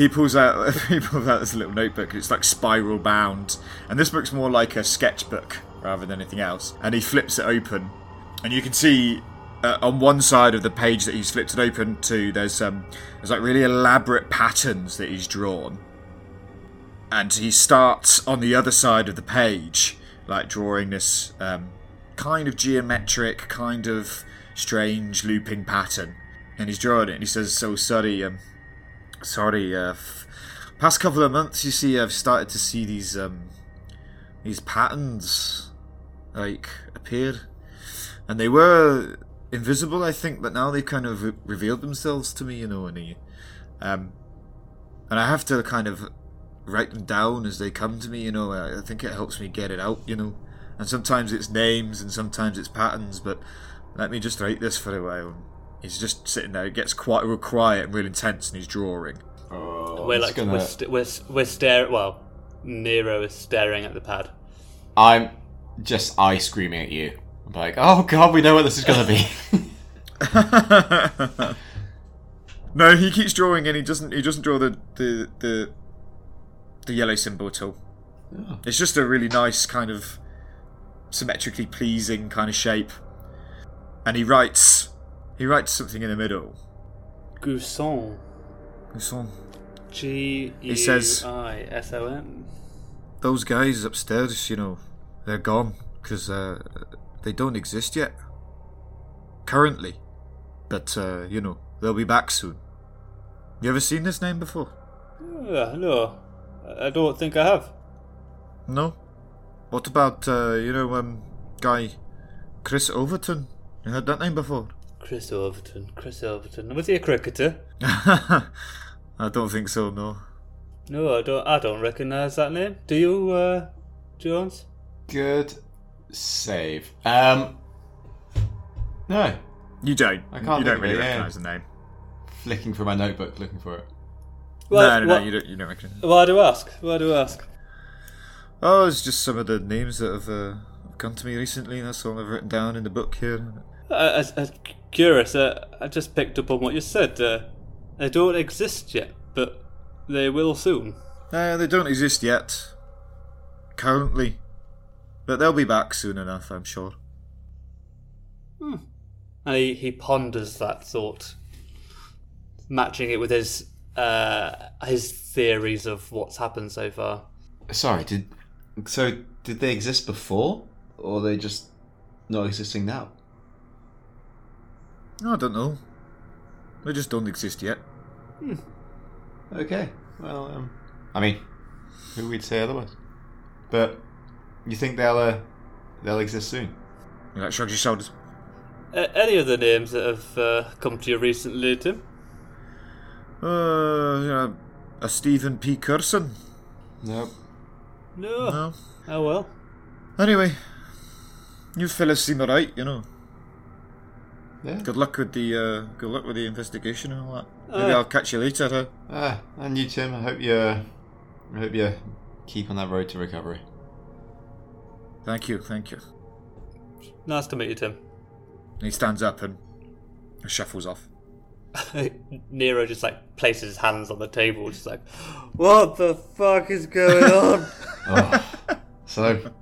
he pulls out *laughs* he pulls out this little notebook. It's like spiral bound, and this book's more like a sketchbook rather than anything else. And he flips it open, and you can see uh, on one side of the page that he's flipped it open to, there's um, there's like really elaborate patterns that he's drawn. And he starts on the other side of the page, like drawing this um, kind of geometric, kind of strange looping pattern and he's drawing it and he says so sorry um sorry uh f- past couple of months you see i've started to see these um these patterns like appear. And they were invisible i think but now they've kind of re- revealed themselves to me you know and he um and i have to kind of write them down as they come to me you know i, I think it helps me get it out you know. And sometimes it's names and sometimes it's patterns but let me just write this for a while He's just sitting there. It gets quite real quiet and real intense, and he's drawing. Oh, we're like gonna- we're, st- we're we're staring. Well, Nero is staring at the pad. I'm just eye screaming at you. I'm like, oh god, we know what this is gonna be. *laughs* *laughs* no, he keeps drawing, and he doesn't. He doesn't draw the the the, the yellow symbol at all. Oh. It's just a really nice kind of symmetrically pleasing kind of shape. And he writes. He writes something in the middle. Gousson. It's on. He says- I S O N. Those guys upstairs, you know, they're gone because uh, they don't exist yet. Currently, but uh, you know they'll be back soon. You ever seen this name before? Uh, no, I I don't think I have. No. What about uh, you know um guy Chris Overton? You heard that name before? Chris Overton. Chris Overton. Was he a cricketer? *laughs* I don't think so. No. No, I don't. I don't recognise that name. Do you, uh, Jones? Good save. Um, no. You don't. I can't You don't really it, yeah. recognise the name. Flicking through my notebook, looking for it. no, no, no. what- You don't. You don't recognise. Why do you ask? Why do I ask? Oh, it's just some of the names that have uh, come to me recently. That's all I've written down in the book here. I, I, I'm curious. Uh, I just picked up on what you said. Uh, they don't exist yet, but they will soon. Uh, they don't exist yet, currently, but they'll be back soon enough, I'm sure. And he, he ponders that thought, matching it with his uh, his theories of what's happened so far. Sorry, did so? Did they exist before, or are they just not existing now? I don't know. They just don't exist yet. Okay. Well, um, I mean, who would say otherwise? But you think they'll uh, they'll exist soon? That shrugs your shoulders. Uh, any other names that have uh, come to you recently, Tim? Uh, you know, a Stephen P. Curson. Nope. No. No. Oh well. Anyway, you fellas seem alright, you know. Yeah. Good luck with the uh, good luck with the investigation and all that. Maybe Uh. I'll catch you later. Huh? Ah, and you, Tim. I hope you. Uh, I hope you keep on that road to recovery. Thank you, thank you. Nice to meet you, Tim. And he stands up and shuffles off. *laughs* Nero just like places his hands on the table, just like, what the fuck is going *laughs* on? Oh. so,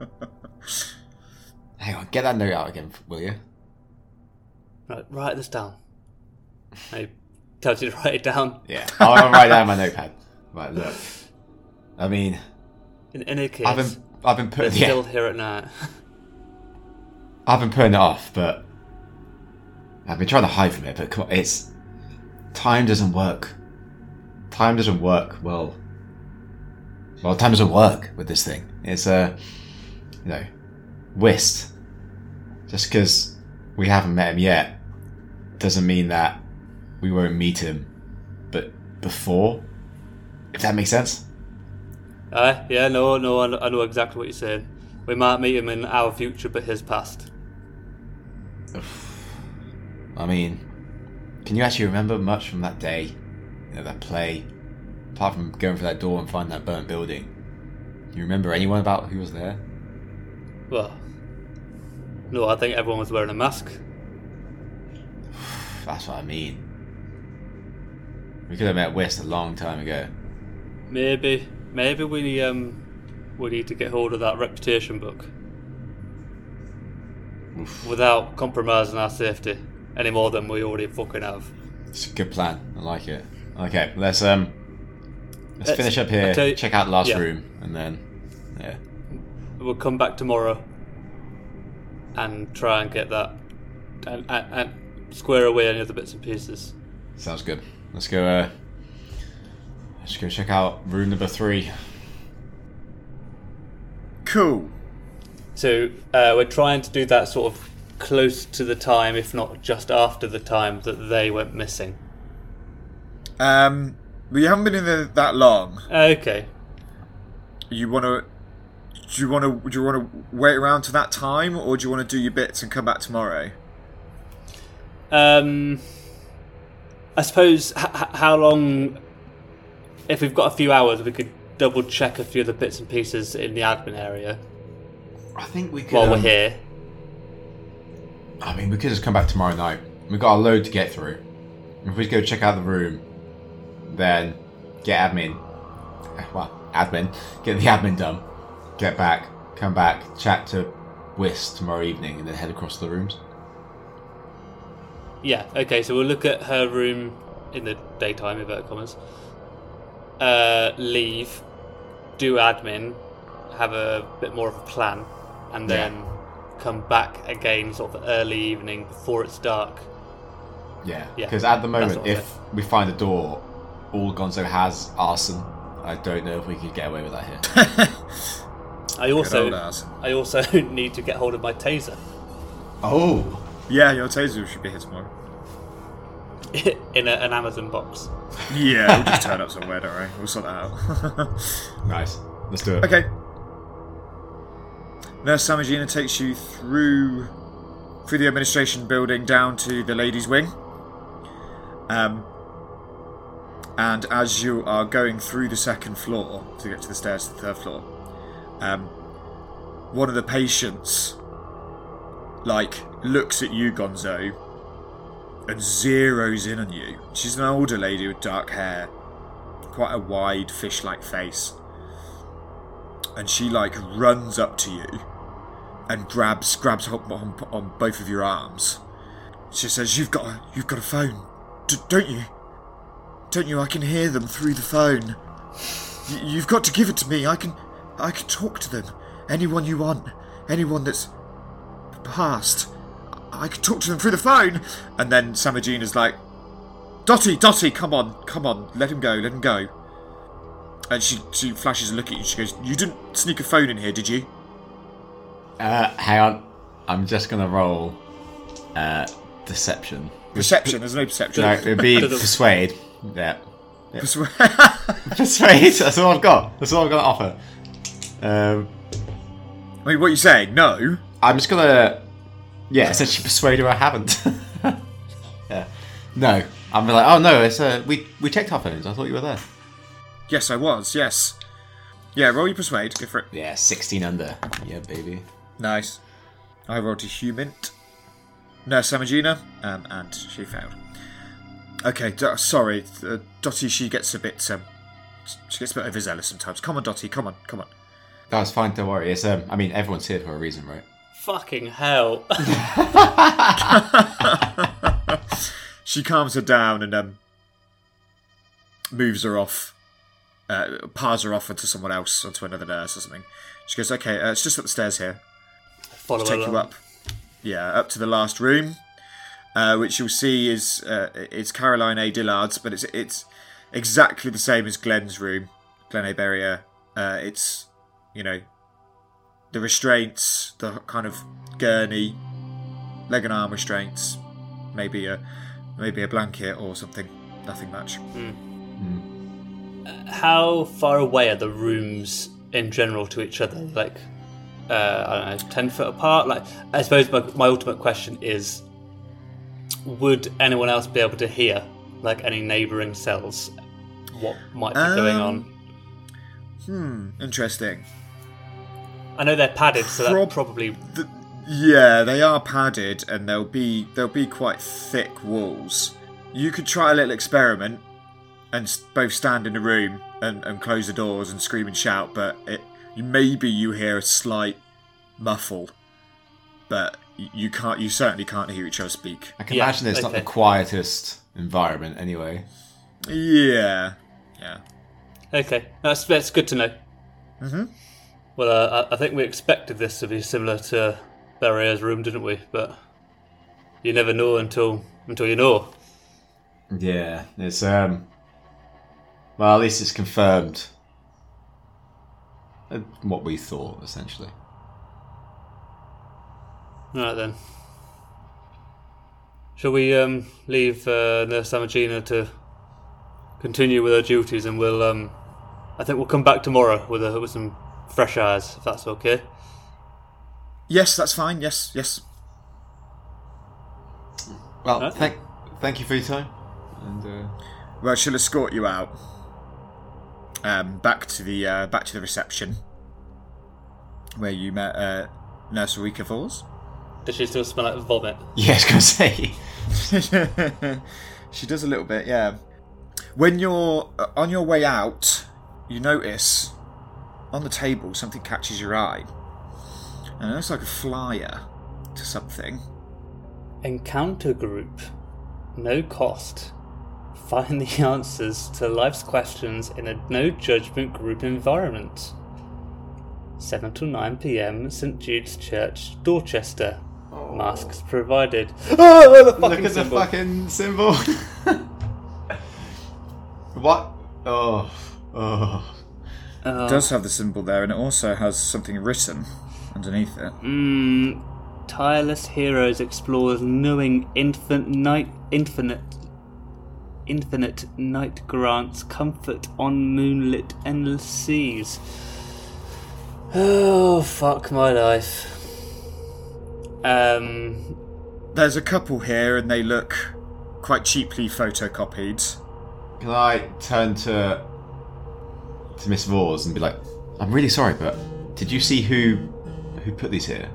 hang on. Get that note out again, will you? Right, write this down. He tells you to write it down. Yeah. I'll write it down my notepad. Right. Look. I mean, In any case, I've been I've been putting yeah, still here at night. *laughs* I've been putting it off, but I've been trying to hide from it. But come on, it's time doesn't work. Time doesn't work well. Well, time doesn't work with this thing. It's a, you know, Wist. Just because we haven't met him yet doesn't mean that we won't meet him, but before. If that makes sense. Aye, yeah, no, no, I know, I know exactly what you're saying. We might meet him in our future, but his past. I mean, can you actually remember much from that day? You know, that play? Apart from going through that door and finding that burnt building. Do you remember anyone about who was there? Well, no, I think everyone was wearing a mask. That's what I mean. We could have met Wist a long time ago. Maybe, maybe we um, we need to get hold of that reputation book without compromising our safety any more than we already fucking have. It's a good plan. I like it. Okay, let's um, let's, Let's- finish up here. you- check out the last yeah. room, and then yeah, We'll come back tomorrow and try and get that and, and, and square away any other bits and pieces. sounds good. Let's go. Uh, let's go check out room number three. Cool. So uh, we're trying to do that sort of close to the time, if not just after the time that they went missing. Um, but you haven't been in there that long. Okay. You want to? Do you want to? Do you want to wait around to that time, or do you want to do your bits and come back tomorrow? Um, I suppose h- how long? If we've got a few hours, we could double check a few of the bits and pieces in the admin area I think we could. while we're um, here. I mean, we could just come back tomorrow night. We've got a load to get through. If we go check out the room, then get admin. Well, admin. Get the admin done. Get back, come back, chat to Wist tomorrow evening, and then head across the rooms. Yeah. Okay. So we'll look at her room in the daytime, inverted commas. Uh, leave, do admin, have a bit more of a plan, and Yeah. then come back again, sort of early evening before it's dark. Yeah. Yeah, Because at the moment, what I if we find a door, all Gonzo has arson. I don't know if we could get away with that here. *laughs* I also. I *laughs* also need to get hold of my taser. oh. Yeah, your taser should be here tomorrow. *laughs* in a, an Amazon box. Yeah, we'll just *laughs* turn up somewhere, don't worry. We'll sort that out. *laughs* Nice. Let's do it. okay. Nurse Samagina takes you through through the administration building down to the ladies' wing. Um, and as you are going through the second floor to get to the stairs to the third floor, um, one of the patients like looks at you, Gonzo, and zeroes in on you. She's an older lady with dark hair, quite a wide fish-like face, and she like runs up to you and grabs grabs on, on, on both of your arms. She says, "You've got a, you've got a phone, D- don't you? Don't you? I can hear them through the phone. Y- you've got to give it to me. I can I can talk to them. Anyone you want, anyone that's passed. I could talk to them through the phone." And then Samagina's like, "Dotty, Dotty, come on, come on, let him go, let him go." And she she flashes a look at you. She goes, "You didn't sneak a phone in here, did you?" Uh, hang on. I'm just gonna roll uh, deception. Perception. There's no perception. No, it'd be Doesn't- *laughs* persuade. Yeah. Persua- *laughs* Persuade. That's all I've got. That's all I've got to offer. Um, I mean, what are you saying? No. I'm just gonna. Yeah, *laughs* essentially persuade her I haven't. *laughs* yeah. No. I'm like, oh no, it's uh, we we checked our phones. I thought you were there. Yes, I was. Yes. Yeah. Roll your persuade. Go for it. Yeah, 16 under. Yeah, baby. Nice. I rolled a human. Nurse Samagina, um, and she failed. Okay. D- sorry, uh, Dottie. She gets a bit. Um, she gets a bit overzealous sometimes. Come on, Dottie. Come on. Come on. That's fine. Don't worry. It's um. I mean, everyone's here for a reason, right? Fucking hell. *laughs* She calms her down and um, moves her off, uh, pars her off onto someone else, onto another nurse or something. She goes, "Okay, uh, it's just up the stairs here. Follow take along. you up. Yeah, up to the last room, uh, which you'll see is uh, it's Caroline A. Dillard's, but it's it's exactly the same as Glenn's room, Glen A. Berrier. Uh, it's you know the restraints, the kind of gurney, leg and arm restraints, maybe a maybe a blanket or something. Nothing much. How far away are the rooms in general to each other? Like, uh, I don't know, 10 foot apart? Like, I suppose my, my ultimate question is would anyone else be able to hear, like, any neighbouring cells, what might be going Um, on? Hmm, interesting. I know they're padded, so that prob- probably. The, yeah, they are padded, and they'll be they'll be quite thick walls. You could try a little experiment, and both stand in a room and, and close the doors and scream and shout. But it, maybe you hear a slight muffle, but you can't. You certainly can't hear each other speak. I can Yeah, imagine it's not the quietest environment anyway. Yeah, yeah. Okay, that's, that's good to know. Mm-hmm. Well, uh, I, think we expected this to be similar to Barrier's room, didn't we? But you never know until until you know. Yeah, it's um. Well, at least it's confirmed. uh, What we thought, essentially. All right then. Shall we um, leave uh, Nurse Samagina to continue with her duties, and we'll um, I think we'll come back tomorrow with a, with some fresh eyes, if that's okay. Yes, that's fine. Yes, yes. Well, Okay. thank thank you for your time. And uh, Well, she'll escort you out. Um, back to the uh, back to the reception where you met uh, Nurse Rika Falls. Does she still smell like vomit? *laughs* yeah, I was gonna say. *laughs* she does a little bit, yeah. When you're uh, on your way out, you notice on the table something catches your eye, and it looks like a flyer to something. Encounter group. No cost. Find the *laughs* answers to life's questions in a no judgment group environment. 7 to 9 pm, St Jude's Church, Dorchester. Oh. Masks provided. *laughs* Oh, the fucking Look at symbol. the fucking symbol. *laughs* what? Oh, oh. Oh. It does have the symbol there, and it also has something written underneath it. Mm, tireless heroes explores knowing infinite night infinite infinite night grants comfort on moonlit endless seas. Oh, fuck my life. Um, There's a couple here, and they look quite cheaply photocopied. Can I turn to to Miss Vors and be like, "I'm really sorry, but did you see who who put these here?"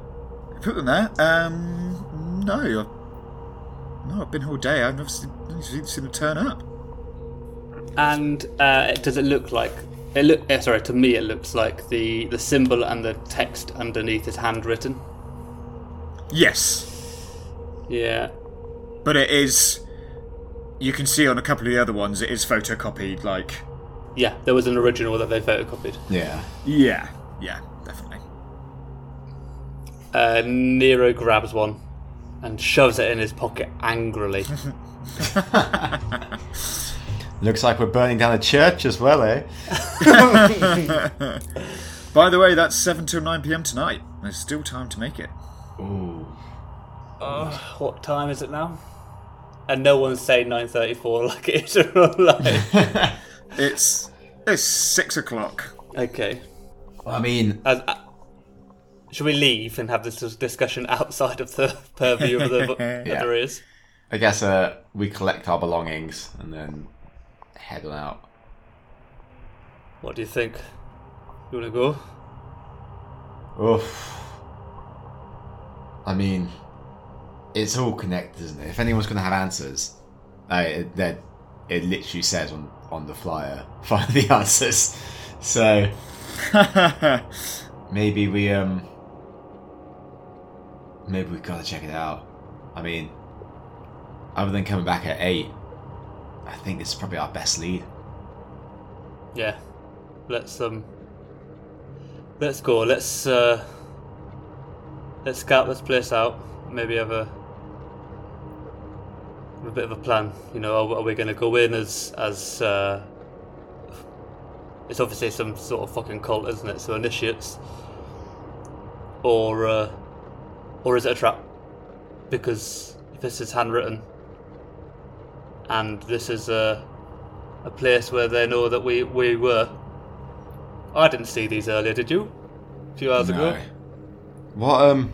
Put them there. Um, no, I've, no, I've been here all day. I've never seen, never seen seen them turn up. and uh, does it look like? It look. eh, sorry, to me it looks like the the symbol and the text underneath is handwritten. Yes, Yeah. but it is. You can see on a couple of the other ones, it is photocopied. Like, Yeah, there was an original that they photocopied. Yeah. yeah, yeah, definitely. Uh, Nero grabs one and shoves it in his pocket angrily. *laughs* Looks like we're burning down a church as well, eh? *laughs* By the way, that's seven till nine p.m. tonight. There's still time to make it. Ooh. what time is it now? And no one's saying 9.34 like it is in real life. *laughs* It's it's six o'clock. okay. I mean, As, uh, should we leave and have this discussion outside of the *laughs* purview of the *laughs* Yeah. there is? I guess uh, we collect our belongings and then head on out. What do you think? You want to go? Oof. I mean, it's all connected, isn't it? If anyone's going to have answers, uh, it, that it literally says on, on the flyer, *laughs* find the answers. So *laughs* maybe we um, maybe we gotta check it out. I mean, other than coming back at eight, I think this is probably our best lead. Yeah. Let's um. Let's go. Let's uh. Let's scout this place out. Maybe have a. a bit of a plan. You know, are, are we going to go in as as? Uh, it's obviously some sort of fucking cult, isn't it? So initiates. Or uh, or is it a trap? Because if this is handwritten, and this is a a place where they know that we we were. I didn't see these earlier, did you? A few hours ago. What um,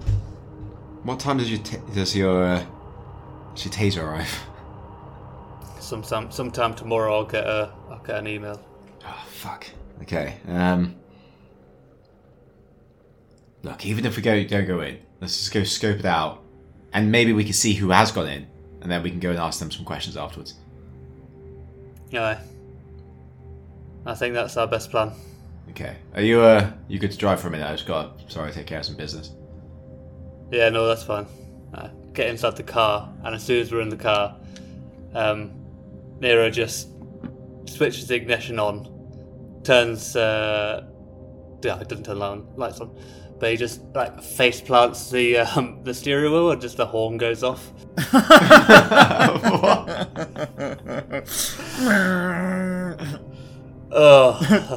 what time does your t- does your uh, your taser arrive? Sometime, sometime tomorrow, I'll get a, I'll get an email. Oh fuck. Okay. Um. Look, even if we go don't go in, let's just go scope it out, and maybe we can see who has gone in, and then we can go and ask them some questions afterwards. Yeah. I think that's our best plan. Okay. Are you uh you good to drive for a minute? I just got sorry, take care of some business. Yeah, no, that's fine. Uh, get inside the car, and as soon as we're in the car, um, Nero just switches the ignition on, turns. Uh, yeah, it doesn't turn the lights on, but he just like face plants the um, the steering wheel, and just the horn goes off. *laughs* Oh, *laughs* oh,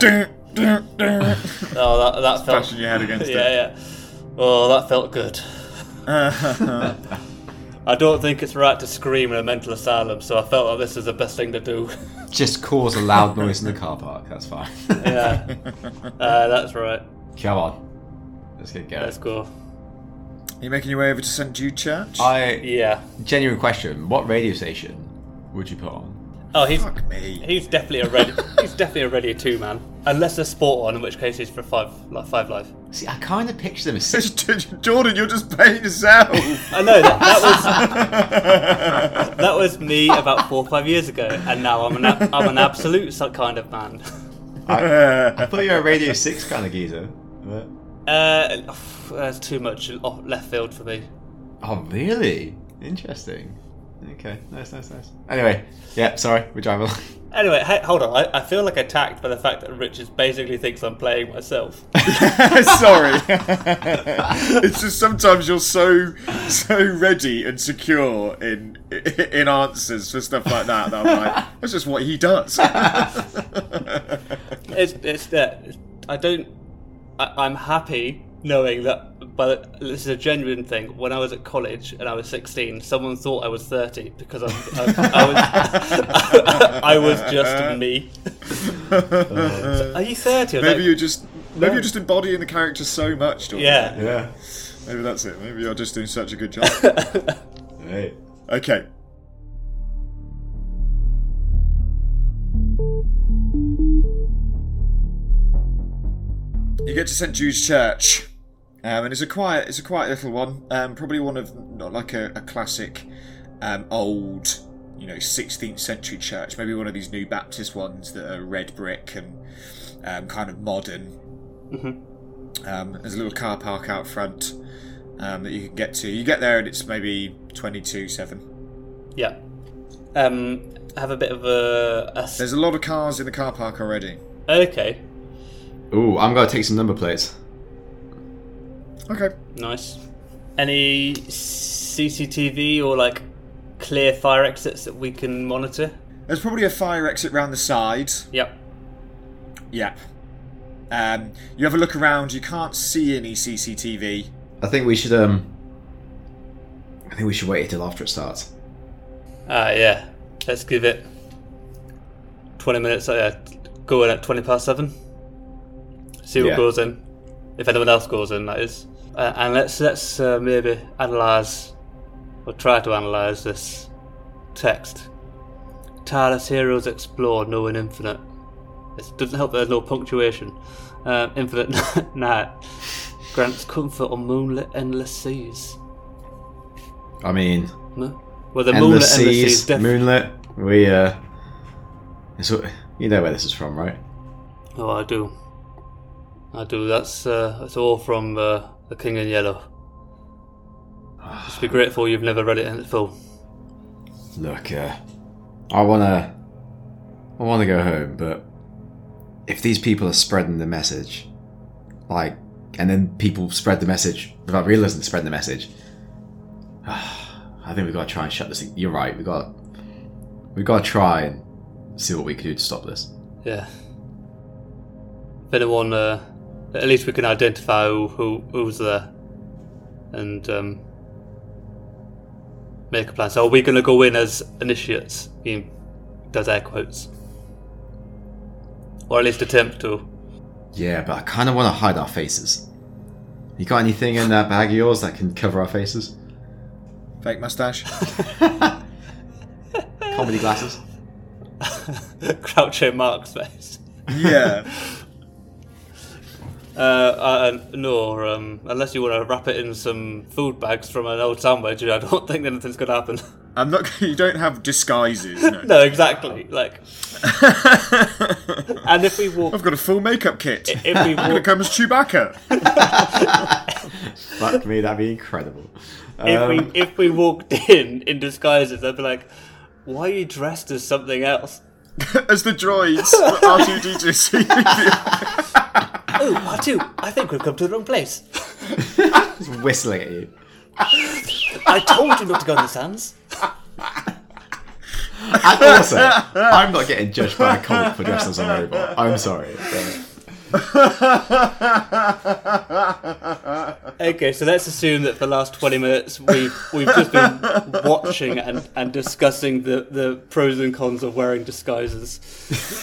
that that felt. Bashing your head against *laughs* yeah, yeah. Oh, that felt good. I don't think it's right to scream in a mental asylum, so I felt like this is the best thing to do. *laughs* Just cause a loud noise in the car park. That's fine. *laughs* yeah, *laughs* uh, that's right. Come on. Let's get going. Let's go. you making your way over to St Jude Church? I Yeah. genuine question. What radio station would you put on? Oh, he's Fuck me. he's definitely a ready. he's definitely a radio two man, unless there's sport on, in which case it's for five like five live. See, I kind of picture them as six. *laughs* Jordan, you're just paying yourself. I know that, that was *laughs* that was me about four or five years ago, and now I'm an I'm an absolute so- kind of man. I thought you were a Radio 6 kind of geezer. But... Uh, there's too much left field for me. Oh, really? Interesting. Okay, nice, nice, nice. Anyway, yeah, sorry, we're driving along. Anyway, hey, hold on. I, I feel like attacked by the fact that Richard basically thinks I'm playing myself. *laughs* Sorry. *laughs* it's just sometimes you're so so ready and secure in in answers for stuff like that that I'm like, that's just what he does. It's it's that I don't. I, I'm happy knowing that but this is a genuine thing. When I was at college and I was 16, someone thought I was 30 because I'm, I, I was *laughs* I was just me. So, *laughs* are you 30? Maybe like, you're just maybe No. you're just embodying the character so much. Jordan. yeah. Yeah. Maybe that's it. Maybe you're just doing such a good job. *laughs* Hey. okay. You get to St Jude's Church, um, and it's a quiet, it's a quiet little one. Um, probably one of not like a, a classic, um, old, you know, 16th century church. Maybe one of these new Baptist ones that are red brick and um, kind of modern. Um, there's a little car park out front um, that you can get to. You get there and it's maybe 22 7. Yeah. Um, have a bit of a. There's a lot of cars in the car park already. okay. Ooh, I'm gonna take some number plates. Okay. Nice. Any CCTV or like clear fire exits that we can monitor? There's probably a fire exit round the side. Yep. Yep. Um, you have a look around. You can't see any CCTV. I think we should um. I think we should wait until after it starts. Ah, yeah. Let's give it 20 minutes. Uh, go in at 20 past 7. See what Yeah. goes in. If anyone else goes in, that is. Uh, and let's let's uh, maybe analyse, or try to analyse this text. Tireless heroes explore knowing infinite. It doesn't help there's no punctuation. Uh, infinite *laughs* night grants comfort on moonlit endless seas. I mean, No? Well, the endless moonlit endless seas seas, moonlit. We uh. It's, you know where this is from, right? Oh, I do. I do. That's uh, that's all from uh, The King in Yellow. Just be grateful you've never read it in full. Look, uh, I wanna, I wanna go home, but if these people are spreading the message, like, and then people spread the message without realizing they're spreading the message, *sighs* I think we've gotta try and shut this. Thing. You're right. We got, we gotta try and see what we can do to stop this. Yeah. If anyone, uh, at least we can identify who, who who's there, and um, make a plan. So are we going to go in as initiates? He does air quotes, or at least attempt to. Yeah, but I kind of want to hide our faces. You got anything in that bag of yours that can cover our faces? Fake mustache. *laughs* Comedy glasses. *laughs* Groucho Marx face. yeah. *laughs* Uh, uh, no, um, unless you want to wrap it in some food bags from an old sandwich, I don't *laughs* think anything's going to happen. I'm not. *laughs* You don't have disguises. No. *laughs* no, exactly. Like, and if we walk, I've got a full makeup kit. if we I'm gonna walk, come as Chewbacca. Fuck me, that'd be incredible. if Um, we if we walked in in disguises, they'd be like, "Why are you dressed as something else?" as the droids. R2D2. Oh, R2, I think we've come to the wrong place. He's whistling at you. I told you not to go in the sands. And also, I'm not getting judged by a cult for dressing as a robot. I'm sorry. Okay, so let's assume that for the last twenty minutes we've we've just been watching and, and discussing the, the pros and cons of wearing disguises.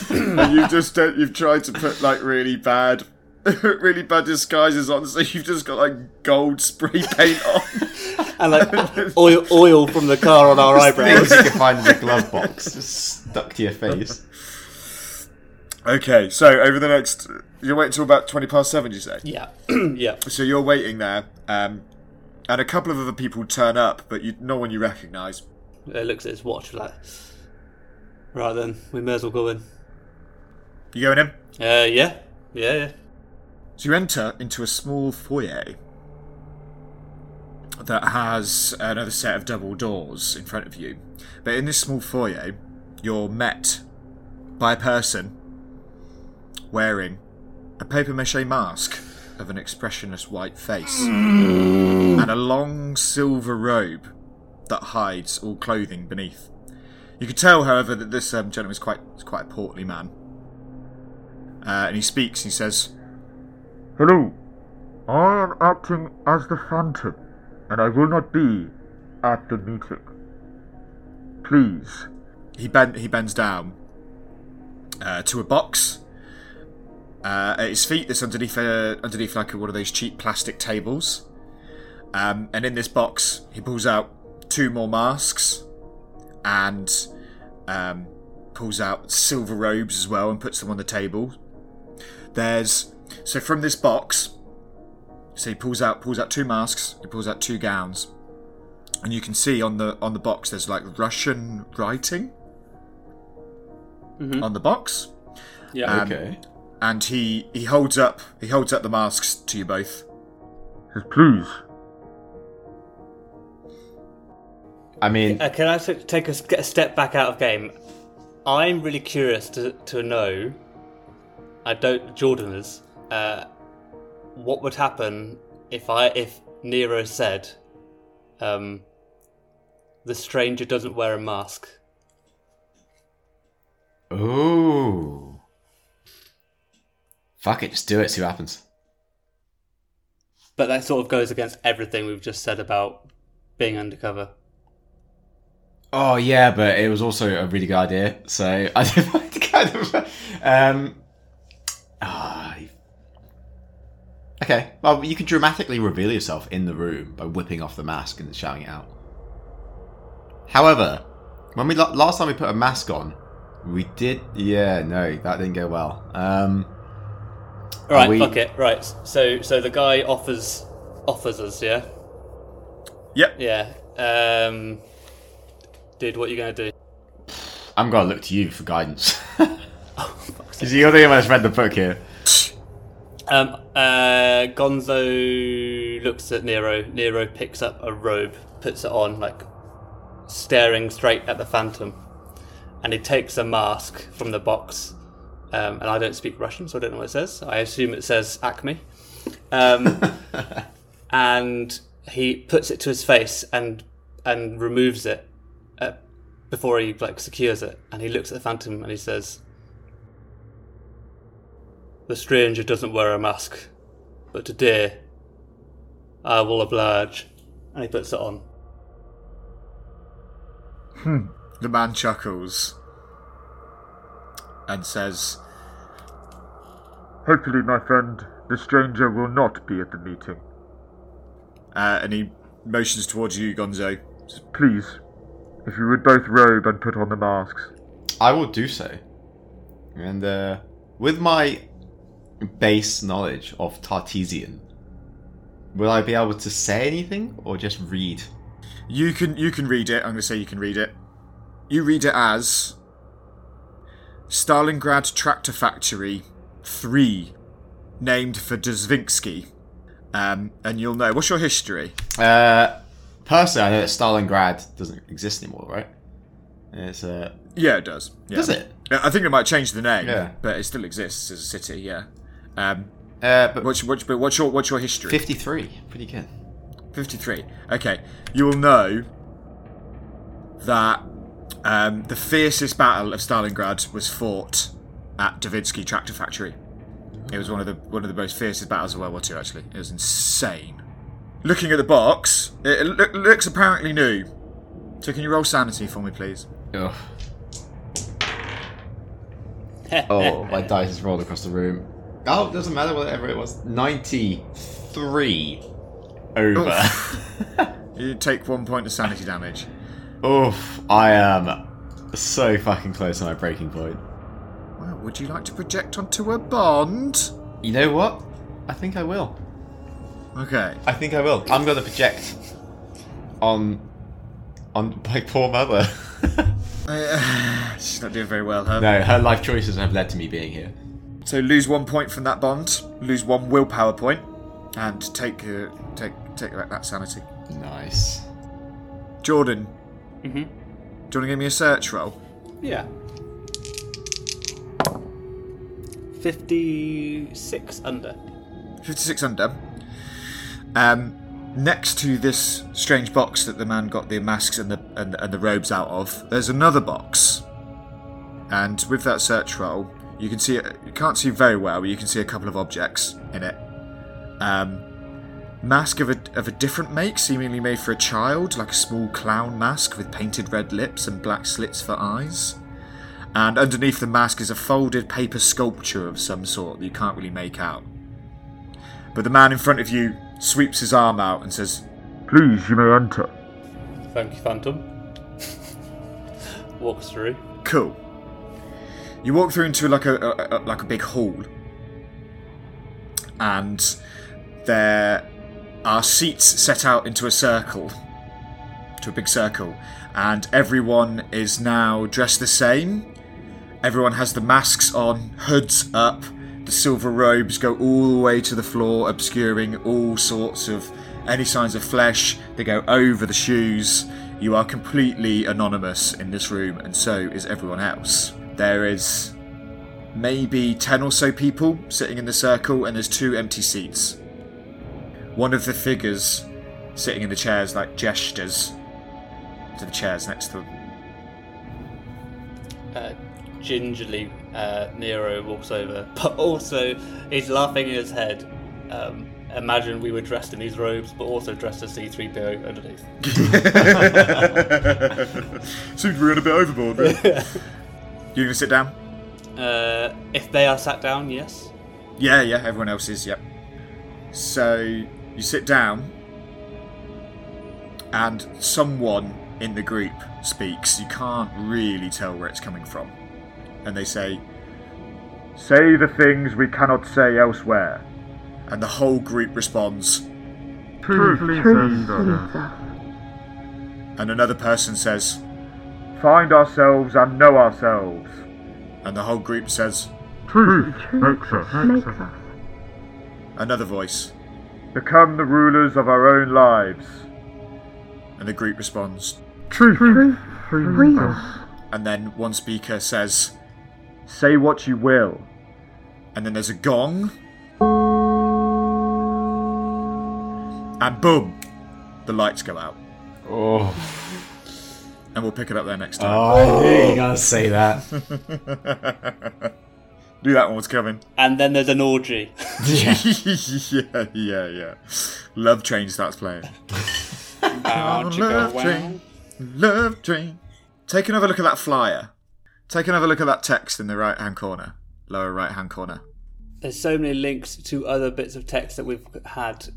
*laughs* you've just uh, you've tried to put like really bad, *laughs* really bad disguises on, so you've just got like gold spray paint on. *laughs* And like oil oil from the car on our eyebrows. Things you can find in the glove box, just stuck to your face. Okay, so over the next, you're waiting until about twenty past seven. You say. Yeah. *clears throat* yeah. So you're waiting there, um, and a couple of other people turn up, but you, no one you recognise. It looks at his watch like Right then, we may as well go in. You going in? Uh yeah. Yeah, yeah. So you enter into a small foyer that has another set of double doors in front of you. But in this small foyer, you're met by a person wearing a papier mache mask of an expressionless white face and a long silver robe that hides all clothing beneath. You could tell, however, that this um, gentleman is quite quite a portly man. Uh, and he speaks. He says, "Hello, I am acting as the Phantom, and I will not be at the meeting. Please. He bend he bends down uh, to a box. Uh, at his feet, that's underneath uh, underneath like one of those cheap plastic tables. Um, and in this box, he pulls out two more masks and um, pulls out silver robes as well and puts them on the table. There's so from this box, so he pulls out pulls out two masks, he pulls out two gowns, and you can see on the on the box there's like Russian writing Mhm. on the box, Yeah. Um, Okay. and he he holds up he holds up the masks to you both. Says, Please. I mean, Uh, can I take a, s- get a step back out of game? I'm really curious to, to know. I don't. Jordan is. Uh, what would happen if I if Nero said, um, "The stranger doesn't wear a mask." ooh. Fuck it, just do it, see what happens. But that sort of goes against everything we've just said about being undercover. Oh yeah, but it was also a really good idea. So *laughs* I kind of. Um, ah, okay, well, you can dramatically reveal yourself in the room by whipping off the mask and shouting it out. However, when we last time we put a mask on, we did. Yeah, no, that didn't go well. Um, All right, we- fuck it. Right. So so the guy offers offers us, yeah, Yep. yeah. Um, dude, what are you gonna do? I'm gonna look to you for guidance. *laughs* Because you're the one that's read the book here. Um, uh, Gonzo looks at Nero. Nero picks up a robe, puts it on, like staring straight at the Phantom, and he takes a mask from the box. Um, and I don't speak Russian, so I don't know what it says. I assume it says Acme. Um, *laughs* and he puts it to his face and and removes it uh, before he like secures it. And he looks at the Phantom and he says, the stranger doesn't wear a mask, but today I will oblige. And he puts it on. The man chuckles and says, Hopefully, my friend, the stranger will not be at the meeting. uh, and he motions towards you, Gonzo. Please, if you would both robe and put on the masks. I will do so. And uh, with my base knowledge of Tartesian, will I be able to say anything or just read? You can you can read it. I'm going to say you can read it. You read it as Stalingrad Tractor Factory Three, named for Dzerzhinsky. Um, and you'll know. What's your history? Uh, personally, I know that Stalingrad doesn't exist anymore, right? It's uh, Yeah, it does. Yeah. does it? I think it might change the name. Yeah. but it still exists as a city. Yeah. Um, Uh, but what's, what's, but what's your what's your history? fifty-three, pretty good. 53. Okay. You will know that um, the fiercest battle of Stalingrad was fought at Davidsky Tractor Factory. It was one of the one of the most fiercest battles of World War II. Actually, it was insane. Looking at the box, it, it loo- looks apparently new. So can you roll sanity for me, please? Ugh. *laughs* Oh, my dice has rolled across the room. Oh, it doesn't matter whatever it was. Ninety-three over. *laughs* You take one point of sanity damage. Oof, I am so fucking close to my breaking point. Well, would you like to project onto a bond? You know what? I think I will. Okay. I think I will. I'm gonna project on on my poor mother. *laughs* Uh, *sighs* she's not doing very well, huh? no, her life choices have led to me being here. So lose one point from that bond, lose one willpower point, and take uh, take take back that sanity. Nice. Jordan, Mhm. do you want to give me a search roll? Yeah. 56 under. 56 under. Um, next to this strange box that the man got the masks and the and, and the robes out of, there's another box. And with that search roll, you can see you can't see very well, but you can see a couple of objects in it. Um, mask of a, of a different make, seemingly made for a child, like a small clown mask with painted red lips and black slits for eyes. And underneath the mask is a folded paper sculpture of some sort that you can't really make out. But the man in front of you sweeps his arm out and says, Please, you may enter. Thank you, Phantom. *laughs* Walks through. Cool. You walk through into like a, a, a like a big hall, and there are seats set out into a circle, to a big circle, and everyone is now dressed the same. Everyone has the masks on, hoods up. The silver robes go all the way to the floor, obscuring all sorts of any signs of flesh. They go over the shoes. You are completely anonymous in this room, and so is everyone else. There is maybe 10 or so people sitting in the circle, and there's two empty seats. One of the figures sitting in the chairs, like, gestures to the chairs next to them. Uh, gingerly, uh, Nero walks over, *laughs* but also he's laughing in his head. Um, imagine we were dressed in these robes, but also dressed as C3PO underneath. *laughs* *laughs* Seems we went a bit overboard, really. You gonna sit down? Uh, if they are sat down, yes. Yeah, yeah, everyone else is, yep. So you sit down, and someone in the group speaks. You can't really tell where it's coming from. And they say, Say the things we cannot say elsewhere. and the whole group responds, Truth, Truth leads us. and another person says, Find ourselves and know ourselves. and the whole group says, Truth Truth makes us. makes us. another voice, Become the rulers of our own lives. and the group responds, Truth, Truth frees frees us. us. and then one speaker says, Say what you will. and then there's a gong, and boom, the lights go out. Oh, And we'll pick it up there next time. oh I knew you gotta say that. *laughs* Knew that one was coming. And then there's an orgy. yeah. *laughs* yeah, yeah, yeah. Love Train starts playing. *laughs* Bound Love. Train, Love Train. Take another look at that flyer. Take another look at that text in the right hand corner, lower right hand corner. There's so many links to other bits of text that we've had.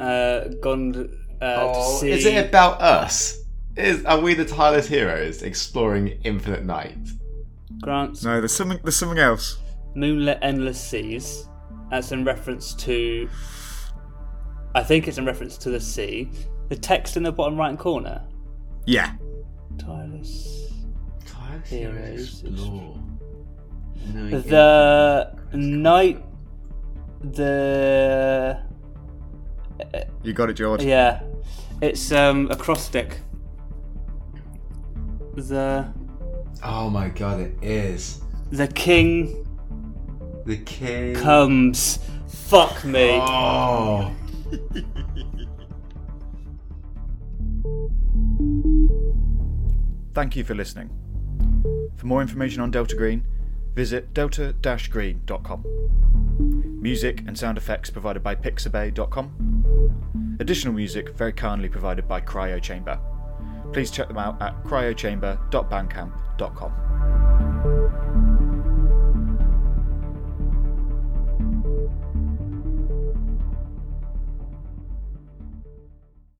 Uh, gone uh, to Oh, see. is it about us? Is are we the tireless heroes exploring infinite night? Grant's No, there's something. There's something else. Moonlit Endless Seas. That's in reference to. I think it's in reference to the sea. The text in the bottom right corner. Yeah. Tireless. Tireless Heroes explore. Knowing The night. The. You got it, George. Yeah. It's um acrostic. The. Oh my god, it is The king the king. comes. Fuck me. Oh. Thank you for listening. For more information on Delta Green, visit delta-green.com. Music and sound effects provided by pixabay.com. Additional music very kindly provided by Cryo Chamber. Please check them out at cryochamber.bandcamp.com.